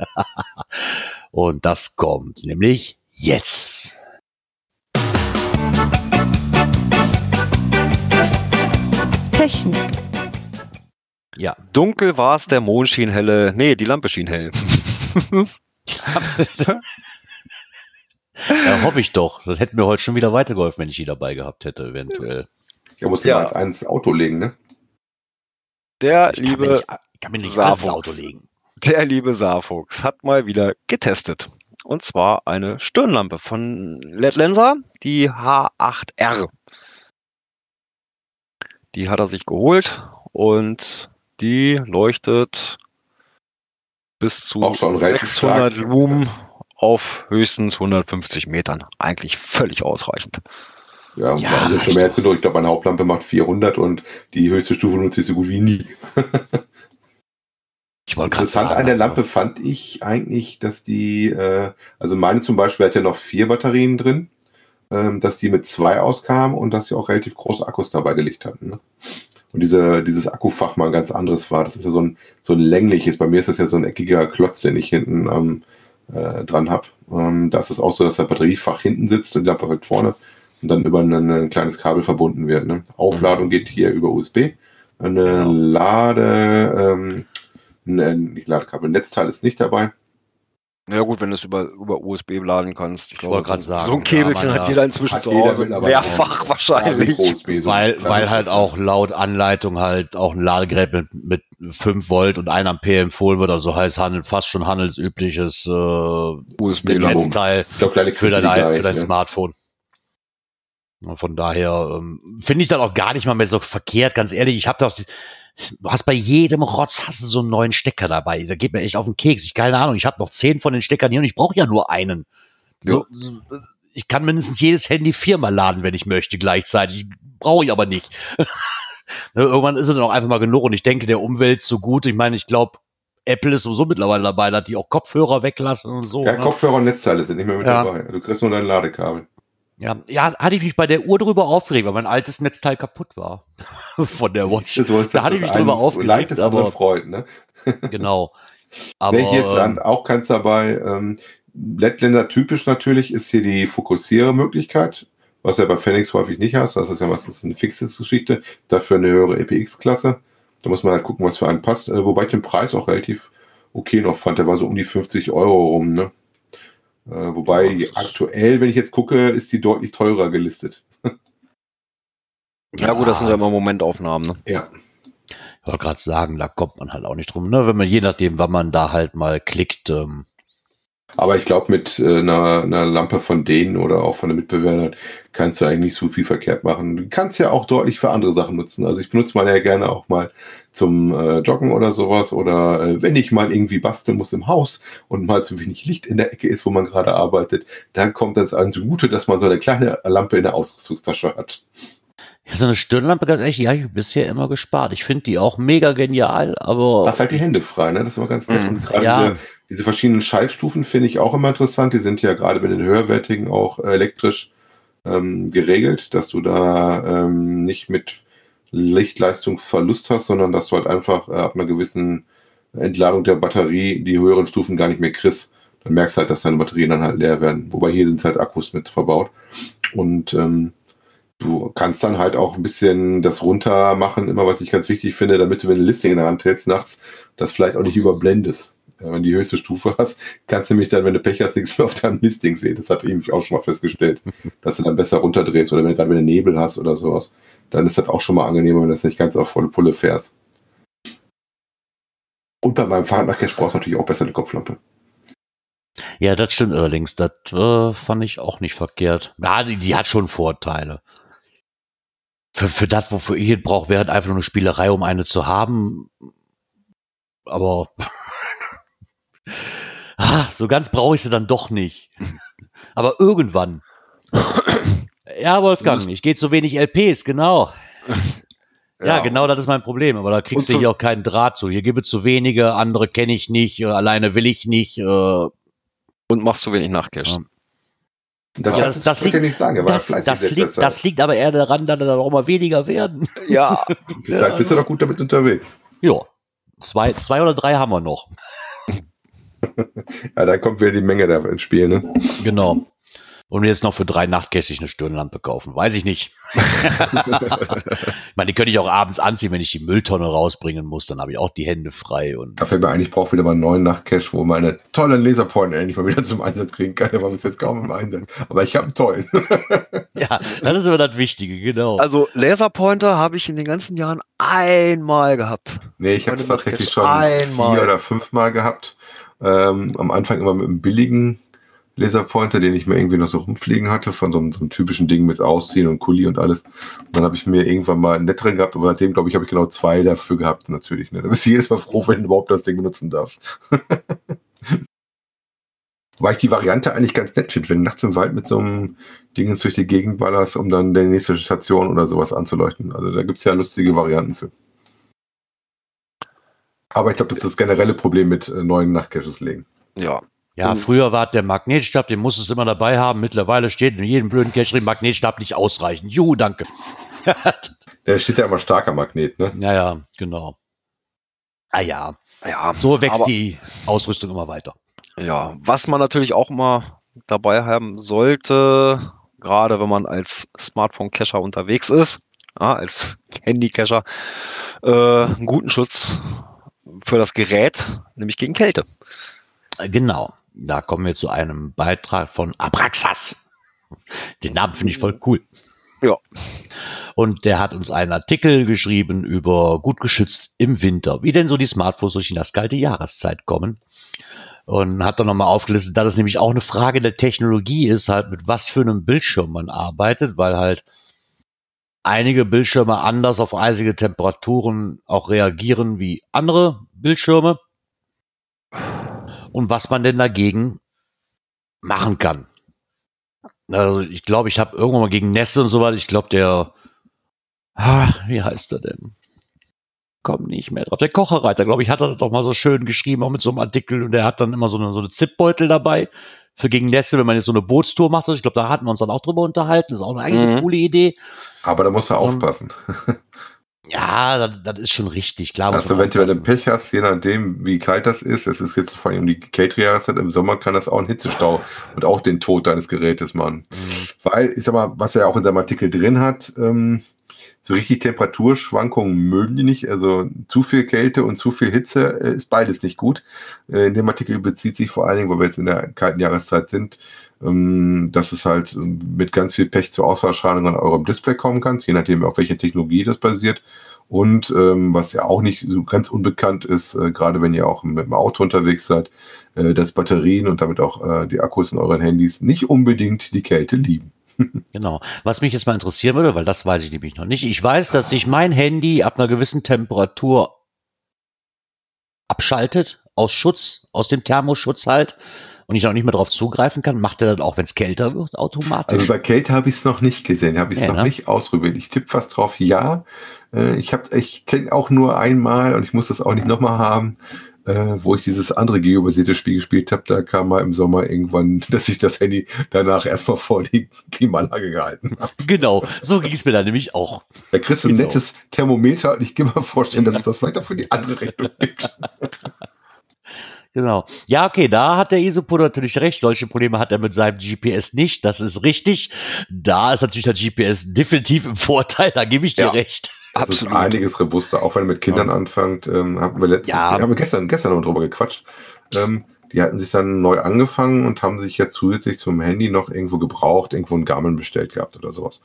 Und das kommt nämlich jetzt. Technik. Ja. Dunkel war es, der Mond schien helle. Nee, die Lampe schien hell. ja, hoffe ich doch. Das hätte mir heute schon wieder weitergeholfen, wenn ich die dabei gehabt hätte, eventuell. Ja, musst du ja. mal ins Auto legen, ne? Der ich liebe kann mir nicht, kann mir nicht Auto legen. Der liebe Saarfuchs hat mal wieder getestet. Und zwar eine Stirnlampe von LED Lenser, die H8R. Die hat er sich geholt und die leuchtet bis zu 600 Lumen auf höchstens 150 Metern. Eigentlich völlig ausreichend. Ja, ja also schon mehr als genug. Ich glaube, meine Hauptlampe macht 400 und die höchste Stufe nutze ich so gut wie nie. ich Interessant sagen, an der Lampe also. fand ich eigentlich, dass die, äh, also meine zum Beispiel hat ja noch vier Batterien drin ähm, dass die mit zwei auskamen und dass sie auch relativ große Akkus dabei gelegt hatten. Ne? Und diese, dieses Akkufach mal ein ganz anderes war. Das ist ja so ein, so ein längliches. Bei mir ist das ja so ein eckiger Klotz, den ich hinten ähm, äh, dran habe. Ähm, da ist es auch so, dass der Batteriefach hinten sitzt und die Lampe halt vorne und dann über ein, ein kleines Kabel verbunden wird. Ne? Aufladung geht hier über USB. Eine Ja. Lade, ähm, ne, nicht Ladekabel, Netzteil ist nicht dabei. Ja gut, wenn du es über, über USB laden kannst. Ich glaube, wollte so, grad sagen, so ein ja, Käbelchen man hat ja- jeder inzwischen Hat zu jeder Hause. Mehrfach wahrscheinlich. Ja, so Weil, weil halt auch laut Anleitung halt auch ein Ladegerät mit, mit 5 Volt und 1 Ampere empfohlen wird. Also heißt handelt fast schon handelsübliches äh, USB-Laden. Netzteil Ich glaube, kleine für dein, für dein ne? Smartphone. Und von daher ähm, finde ich dann auch gar nicht mal mehr so verkehrt, ganz ehrlich. Ich habe doch, du hast bei jedem Rotz hast du so einen neuen Stecker dabei. Da geht mir echt auf den Keks. Ich keine Ahnung. Ich habe noch zehn von den Steckern hier und ich brauche ja nur einen. So, ich kann mindestens jedes Handy viermal laden, wenn ich möchte, gleichzeitig. Brauche ich aber nicht. Ne, Irgendwann ist es dann auch einfach mal genug und ich denke der Umwelt so gut. Ich meine, ich glaube, Apple ist sowieso mittlerweile dabei, dass die auch Kopfhörer weglassen und so. Ja, ne? Kopfhörer und Netzteile sind nicht mehr mit Ja. dabei. Du kriegst nur dein Ladekabel. Ja, ja, hatte ich mich bei der Uhr drüber aufgeregt, weil mein altes Netzteil kaputt war. Von der Watch. So ist Da hatte ich mich drüber aufgeregt, anderen aber- Freud, ne? Genau. Aber nee, hier ist ähm, auch keins dabei. Ähm, Lettländer typisch natürlich ist hier die Fokussiere-Möglichkeit, was ja bei Phoenix häufig nicht hast. Das ist ja meistens eine fixe Geschichte. Dafür eine höhere EPX-Klasse. Da muss man halt gucken, was für einen passt. Äh, wobei ich den Preis auch relativ okay noch fand. Der war so um die 50 Euro rum, ne? Äh, wobei Ja, aktuell, wenn ich jetzt gucke, ist die deutlich teurer gelistet. Ja gut, das sind ja immer Momentaufnahmen. Ne? Ja. Ich wollte gerade sagen, da kommt man halt auch nicht drum. Ne? Wenn man je nachdem, wann man da halt mal klickt, ähm, Aber ich glaube, mit äh, einer, einer Lampe von denen oder auch von den Mitbewerbern kannst du eigentlich nicht so viel verkehrt machen. Du kannst ja auch deutlich für andere Sachen nutzen. Also ich benutze meine ja gerne auch mal zum äh, Joggen oder sowas oder äh, wenn ich mal irgendwie basteln muss im Haus und mal zu wenig Licht in der Ecke ist, wo man gerade arbeitet, dann kommt das an zugute, dass man so eine kleine Lampe in der Ausrüstungstasche hat. ja, so eine Stirnlampe, ganz ehrlich, die habe ich bisher immer gespart. Ich finde die auch mega genial, aber Lass halt die Hände frei, ne? Das ist immer ganz nett. Mhm. Und gerade Ja. diese, diese verschiedenen Schaltstufen finde ich auch immer interessant. Die sind ja gerade bei den höherwertigen auch äh, elektrisch ähm, geregelt, dass du da ähm, nicht mit Lichtleistungsverlust hast, sondern dass du halt einfach äh, ab einer gewissen Entladung der Batterie die höheren Stufen gar nicht mehr kriegst. Dann merkst du halt, dass deine Batterien dann halt leer werden. Wobei hier sind halt Akkus mit verbaut. Und ähm, du kannst dann halt auch ein bisschen das runter machen, immer was ich ganz wichtig finde, damit du, wenn du Listing in der Hand hältst, nachts, das vielleicht auch nicht überblendest. Ja, wenn du die höchste Stufe hast, kannst du nämlich dann, wenn du Pech hast, nichts mehr auf deinem Listing sehen. Das hatte ich nämlich auch schon mal festgestellt, dass du dann besser runterdrehst oder wenn gerade wenn du Nebel hast oder sowas, dann ist das auch schon mal angenehmer, wenn du das nicht ganz auf volle Pulle fährst. Und bei meinem Fahrrad nach Cash brauchst du natürlich auch besser eine Kopflampe. ja, das stimmt allerdings. Das äh, fand ich auch nicht verkehrt. Ja, die, die hat schon Vorteile. Für, für das, wofür ich es brauche, wäre halt einfach nur eine Spielerei, um eine zu haben. Aber ah, so ganz brauche ich sie dann doch nicht. Aber irgendwann. Ja, Wolfgang, ich gehe zu wenig LPs, genau. Ja, genau, das ist mein Problem. Aber da kriegst du zu- hier auch keinen Draht zu. Hier gibt es zu wenige, andere kenne ich nicht, äh, alleine will ich nicht. Äh, Und machst du wenig Nachcash. Ja. Das, Ja, das- das liegt- nicht sagen. Das, das, liegt, das liegt aber eher daran, dass da auch mal weniger werden. Ja, Vielleicht bist du doch gut damit unterwegs. Ja, zwei, zwei oder drei haben wir noch. Ja, dann kommt wieder die Menge da ins Spiel, ne? Genau. Und jetzt noch für drei Nachtkästchen eine Stirnlampe kaufen. Weiß ich nicht. ich meine, die könnte ich auch abends anziehen, wenn ich die Mülltonne rausbringen muss. Dann habe ich auch die Hände frei. Und Da fällt mir ein, ich brauche wieder mal einen neuen Nachtcache, wo meine tollen Laserpointer endlich mal wieder zum Einsatz kriegen kann. Der war bis jetzt kaum im Einsatz. Aber ich habe einen tollen. ja, das ist immer das Wichtige, genau. also Laserpointer habe ich in den ganzen Jahren einmal gehabt. nee, ich habe es tatsächlich schon einmal. vier oder fünfmal gehabt. Ähm, am Anfang immer mit einem billigen Laserpointer, den ich mir irgendwie noch so rumfliegen hatte, von so einem, so einem typischen Ding mit Ausziehen und Kuli und alles. Und dann habe ich mir irgendwann mal einen netteren gehabt, aber seitdem, glaube ich, habe ich genau zwei dafür gehabt, natürlich. Ne? Da bist du jedes Mal froh, wenn du überhaupt das Ding benutzen darfst. Weil ich die Variante eigentlich ganz nett finde, wenn du nachts im Wald mit so einem Ding durch die Gegend ballerst, um dann die nächste Station oder sowas anzuleuchten. Also da gibt es ja lustige Varianten für. Aber ich glaube, das ist das generelle Problem mit äh, neuen Nachtcaches legen. Ja. Ja, und- früher war der Magnetstab, den musstest du immer dabei haben. Mittlerweile steht in jedem blöden Cache drin, Magnetstab nicht ausreichen. Juhu, danke. Der steht ja immer starker Magnet, ne? ja, ja, genau. Ah ja, Ja, so wächst aber- die Ausrüstung immer weiter. Ja, was man natürlich auch mal dabei haben sollte, gerade wenn man als Smartphone-Cacher unterwegs ist, ja, als Handycacher äh, einen guten Schutz für das Gerät, nämlich gegen Kälte. Äh, Genau. Da kommen wir zu einem Beitrag von Abraxas. Den Namen finde ich voll cool. Ja. Und der hat uns einen Artikel geschrieben über gut geschützt im Winter, wie denn so die Smartphones durch das kalte Jahreszeit kommen. Und hat dann nochmal aufgelistet, dass es nämlich auch eine Frage der Technologie ist, halt mit was für einem Bildschirm man arbeitet, weil halt einige Bildschirme anders auf eisige Temperaturen auch reagieren wie andere Bildschirme. Und was man denn dagegen machen kann. Also ich glaube, ich habe irgendwann mal gegen Nässe und so weiter, ich glaube, der, ah, wie heißt er denn? Komm nicht mehr drauf. Der Kocherreiter, glaube ich, hat er doch mal so schön geschrieben, auch mit so einem Artikel. Und der hat dann immer so eine, so eine Zipbeutel dabei für gegen Nässe, wenn man jetzt so eine Bootstour macht. Also ich glaube, da hatten wir uns dann auch drüber unterhalten. Das ist auch eine eigentlich Mhm. coole Idee. Aber da musst du aufpassen. Ja, das, das ist schon richtig, klar. Also wenn du, aufpassen. Pech hast, je nachdem, wie kalt das ist, es ist jetzt vor allem um die kältere Jahreszeit, im Sommer kann das auch ein Hitzestau und auch den Tod deines Gerätes machen. Mhm. Weil, ich sag mal, was er auch in seinem Artikel drin hat, ähm, so richtig Temperaturschwankungen mögen die nicht. Also zu viel Kälte und zu viel Hitze äh, ist beides nicht gut. Äh, in dem Artikel bezieht sich vor allen Dingen, weil wir jetzt in der kalten Jahreszeit sind, dass es halt ähm, mit ganz viel Pech zu Ausfallschadungen an eurem Display kommen kann, je nachdem, auf welche Technologie das basiert. Und ähm, was ja auch nicht so ganz unbekannt ist, äh, gerade wenn ihr auch mit dem Auto unterwegs seid, äh, dass Batterien und damit auch äh, die Akkus in euren Handys nicht unbedingt die Kälte lieben. Genau. Was mich jetzt mal interessieren würde, weil das weiß ich nämlich noch nicht. Ich weiß, dass sich mein Handy ab einer gewissen Temperatur abschaltet, aus Schutz, aus dem Thermoschutz halt, und ich auch nicht mehr darauf zugreifen kann. Macht er das auch, wenn es kälter wird, automatisch? Also bei Kälte habe ich es noch nicht gesehen, habe ich es Ja, noch ne? nicht ausprobiert. Ich tippe fast drauf, ja. Äh, ich habe ich kenne auch nur einmal und ich muss das auch nicht nochmal haben, äh, wo ich dieses andere geobasierte Spiel gespielt habe. Da kam mal im Sommer irgendwann, dass ich das Handy danach erstmal vor die Klimaanlage gehalten habe. genau, so ging es mir da nämlich auch. Da kriegst du ein Genau. nettes Thermometer und ich kann mir vorstellen, dass es das vielleicht auch für die andere Rechnung gibt. Genau. Ja, okay, da hat der Isopod natürlich recht. Solche Probleme hat er mit seinem GPS nicht. Das ist richtig. Da ist natürlich der GPS definitiv im Vorteil. Da gebe ich dir Ja. recht. Das ist einiges robuster, auch wenn er mit Kindern anfängt. Ähm, haben wir letztens, Ja. haben wir gestern, gestern noch drüber gequatscht. Ähm, die hatten sich dann neu angefangen und haben sich jetzt zusätzlich zum Handy noch irgendwo gebraucht, irgendwo ein Garmin bestellt gehabt oder sowas.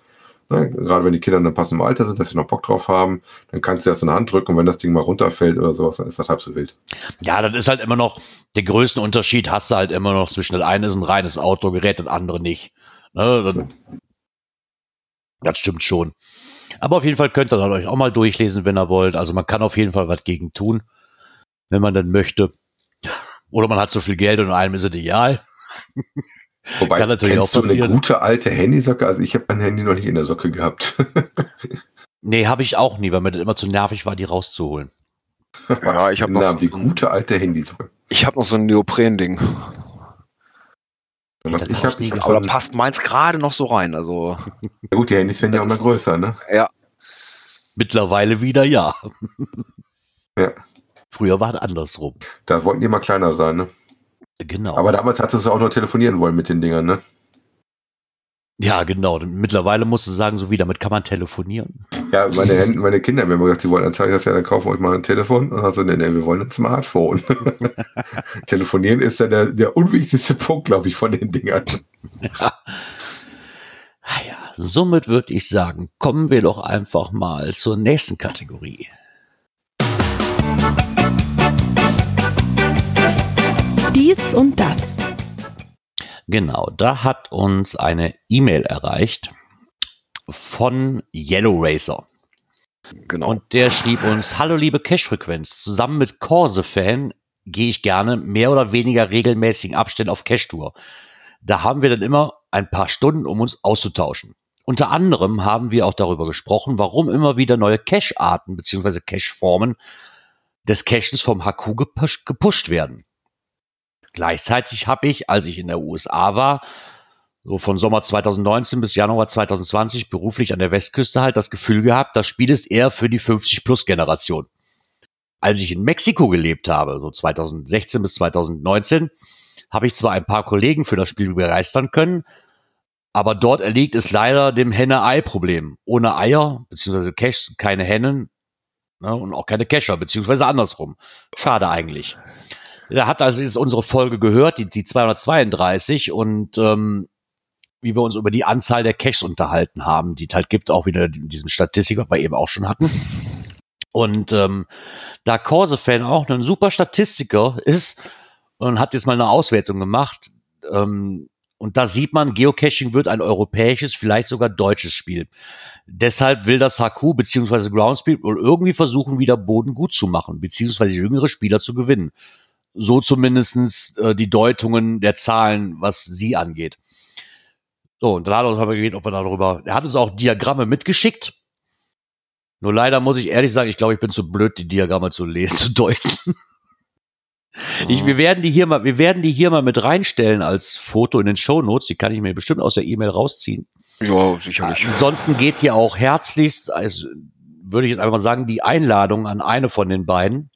Ne? Gerade wenn die Kinder in einem passenden Alter sind, dass sie noch Bock drauf haben, dann kannst du das in der Hand drücken und wenn das Ding mal runterfällt oder sowas, dann ist das halb so wild. Ja, das ist halt immer noch, der größte Unterschied hast du halt immer noch zwischen das eine ist ein reines Autogerät, das andere nicht. Ne, das, das stimmt schon. Aber auf jeden Fall könnt ihr dann euch auch mal durchlesen, wenn ihr wollt. Also man kann auf jeden Fall was gegen tun, wenn man denn möchte. Oder man hat so viel Geld und einem ist es egal. Wobei, Kann natürlich kennst auch du eine passieren. gute alte Handysocke? Also ich habe mein Handy noch nicht in der Socke gehabt. Nee, habe ich auch nie, weil mir das immer zu nervig war, die rauszuholen. Ja, ich hab Na, noch- die gute alte Handysocke. Ich habe noch so ein Neopren-Ding. Was das ich hab ich habe, ich hab Aber so da passt meins gerade noch so rein. Also, ja gut, die Handys werden ja auch immer größer, ne? Mittlerweile wieder ja. Ja. Früher war es andersrum. Da wollten die mal kleiner sein, ne? Genau. Aber damals hattest du auch nur telefonieren wollen mit den Dingern, ne? ja, genau. Mittlerweile musst du sagen, so wie damit kann man telefonieren. Ja, meine, Hen- meine Kinder haben immer gesagt, sie wollen, dann sage ich das ja, dann kaufen wir euch mal ein Telefon. Und also, nee, nee, wir wollen ein Smartphone. Telefonieren ist ja der, der unwichtigste Punkt, glaube ich, von den Dingern. Ah ja, somit würde ich sagen, kommen wir doch einfach mal zur nächsten Kategorie. Dies und das. Genau, da hat uns eine E-Mail erreicht von Yellow Racer. genau. Und der schrieb uns, hallo liebe Cash-Frequenz, zusammen mit Corse-Fan gehe ich gerne mehr oder weniger regelmäßigen Abständen auf Cash-Tour. Da haben wir dann immer ein paar Stunden, um uns auszutauschen. Unter anderem haben wir auch darüber gesprochen, warum immer wieder neue Cache-Arten bzw. Cache-Formen des Caches vom HQ gepusht, gepusht werden. Gleichzeitig habe ich, als ich in der USA war, so von Sommer 2019 bis Januar 2020 beruflich an der Westküste halt das Gefühl gehabt, das Spiel ist eher für die 50-Plus-Generation. Als ich in Mexiko gelebt habe, so 2016 bis 2019, habe ich zwar ein paar Kollegen für das Spiel begeistern können, Aber dort erliegt es leider dem Henne-Ei-Problem. Ohne Eier, beziehungsweise Cash, keine Hennen ne, und auch keine Cacher, beziehungsweise andersrum. Schade eigentlich. Da hat also jetzt unsere Folge gehört, die, die 232 und ähm, wie wir uns über die Anzahl der Caches unterhalten haben, die es halt gibt, auch wieder in diesem Statistik, was wir eben auch schon hatten. Und ähm, da Corse-Fan auch ein super Statistiker ist und hat jetzt mal eine Auswertung gemacht, ähm, und da sieht man, Geocaching wird ein europäisches, vielleicht sogar deutsches Spiel. Deshalb will das HQ bzw. Groundspeed wohl irgendwie versuchen, wieder Boden gut zu machen, beziehungsweise jüngere Spieler zu gewinnen. So zumindestens äh, die Deutungen der Zahlen, was sie angeht. So, und dann hat er uns aber gebeten, ob wir darüber, er hat uns auch Diagramme mitgeschickt. Nur leider muss ich ehrlich sagen, ich glaube, ich bin zu blöd, die Diagramme zu lesen, zu deuten. Ich, wir werden die hier mal, wir werden die hier mal mit reinstellen als Foto in den Show Notes. Die kann ich mir bestimmt aus der E-Mail rausziehen. Ja, sicherlich. Ansonsten geht hier auch herzlichst, also würde ich jetzt einfach mal sagen, die Einladung an eine von den beiden.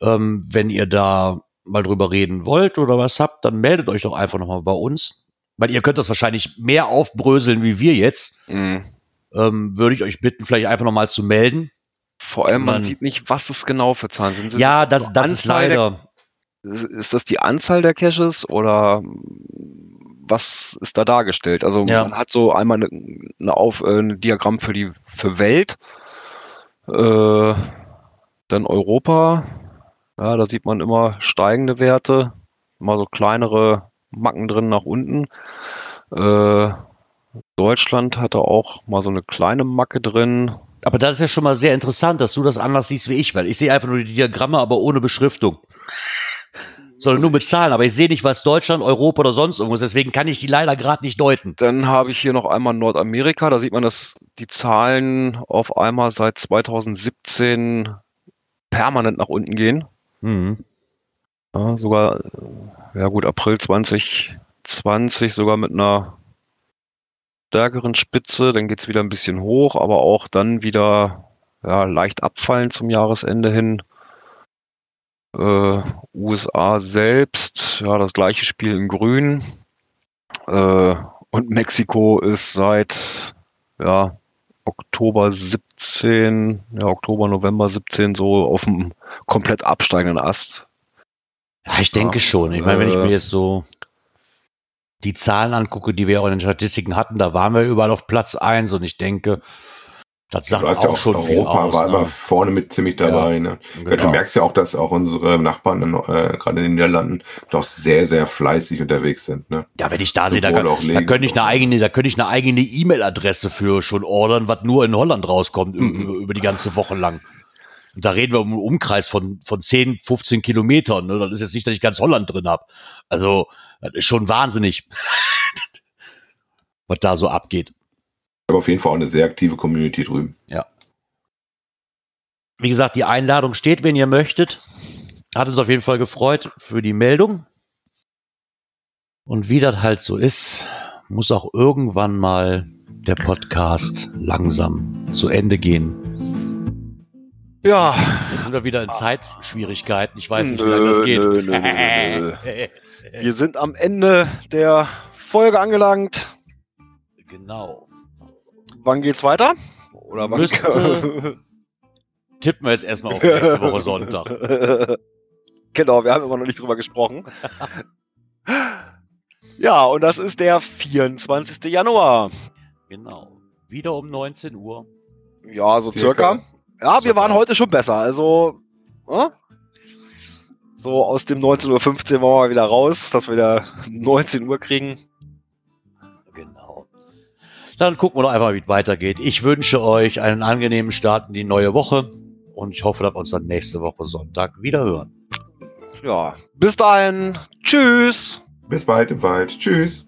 Ähm, wenn ihr da mal drüber reden wollt oder was habt, dann meldet euch doch einfach nochmal bei uns. Weil ihr könnt das wahrscheinlich mehr aufbröseln wie wir jetzt. Mhm. Ähm, würde ich euch bitten, vielleicht einfach nochmal zu melden. Vor allem, man Man- sieht nicht, was es genau für Zahlen sind. Sind ja, das das, das ist der- leider. Ist- Ist das die Anzahl der Caches oder was ist da dargestellt? Also Ja. man hat so einmal eine, eine, Auf, äh, ein Diagramm für die für Welt, äh, dann Europa. Ja, da sieht man immer steigende Werte, immer so kleinere Macken drin nach unten. Äh, Deutschland hatte auch mal so eine kleine Macke drin. Aber das ist ja schon mal sehr interessant, dass du das anders siehst wie ich, weil ich sehe einfach nur die Diagramme, aber ohne Beschriftung. Sondern nur mit Zahlen, aber ich sehe nicht, was Deutschland, Europa oder sonst irgendwas, deswegen kann ich die leider gerade nicht deuten. Dann habe ich hier noch einmal Nordamerika. Da sieht man, dass die Zahlen auf einmal seit 2017 permanent nach unten gehen. Mhm. Ja, sogar, äh, ja gut, April 2020 sogar mit einer stärkeren Spitze. Dann geht es wieder ein bisschen hoch, aber auch dann wieder ja, leicht abfallen zum Jahresende hin. Äh, USA selbst, ja, das gleiche Spiel in Grün. Äh, und Mexiko ist seit ja, Oktober 17, ja, Oktober, November 17 so auf dem komplett absteigenden Ast. Ja, ich denke Ja, schon. Ich meine, wenn ich äh, mir jetzt so die Zahlen angucke, die wir auch in den Statistiken hatten, da waren wir überall auf Platz eins und ich denke, das sagt du hast ja auch auch schon Europa aus. war immer Ne? vorne mit ziemlich dabei. Ne? Ja, Du Genau. merkst ja auch, dass auch unsere Nachbarn äh, gerade in den Niederlanden doch sehr, sehr fleißig unterwegs sind. Ne? Ja, wenn ich da sehe, da, kann- auch da könnte ich eine auch- eigene, da könnte ich eine eigene E-Mail-Adresse für schon ordern, was nur in Holland rauskommt Mhm. über, über die ganze Woche lang. Und da reden wir um einen Umkreis von, von 10, 15 Kilometern. Ne? Das ist jetzt nicht, dass ich ganz Holland drin habe. Also, das ist schon wahnsinnig, was da so abgeht. Aber auf jeden Fall auch eine sehr aktive Community drüben. Wie gesagt, die Einladung steht, wenn ihr möchtet. Hat uns auf jeden Fall gefreut für die Meldung. Und wie das halt so ist, muss auch irgendwann mal der Podcast langsam zu Ende gehen. Ja, Jetzt sind wir wieder in Zeitschwierigkeiten. Ich weiß nicht, wie lange das geht. nö, nö, nö, wir sind am Ende der Folge angelangt. genau. Wann geht's weiter? Oder wann? Müsste- Tippen wir jetzt erstmal auf nächste Woche Sonntag. genau, wir haben immer noch nicht drüber gesprochen. Ja, und das ist der 24. Januar. Genau. Wieder um 19 Uhr. Ja, so Circa. circa. Ja, wir Circa. waren heute schon besser. Also, äh? so aus dem 19.15 Uhr wollen wir mal wieder raus, dass wir wieder 19 Uhr kriegen. Dann gucken wir doch einfach, wie es weitergeht. Ich wünsche euch einen angenehmen Start in die neue Woche und ich hoffe, dass wir uns dann nächste Woche Sonntag wieder hören. Ja, bis dahin. Tschüss. Bis bald im Wald. Tschüss.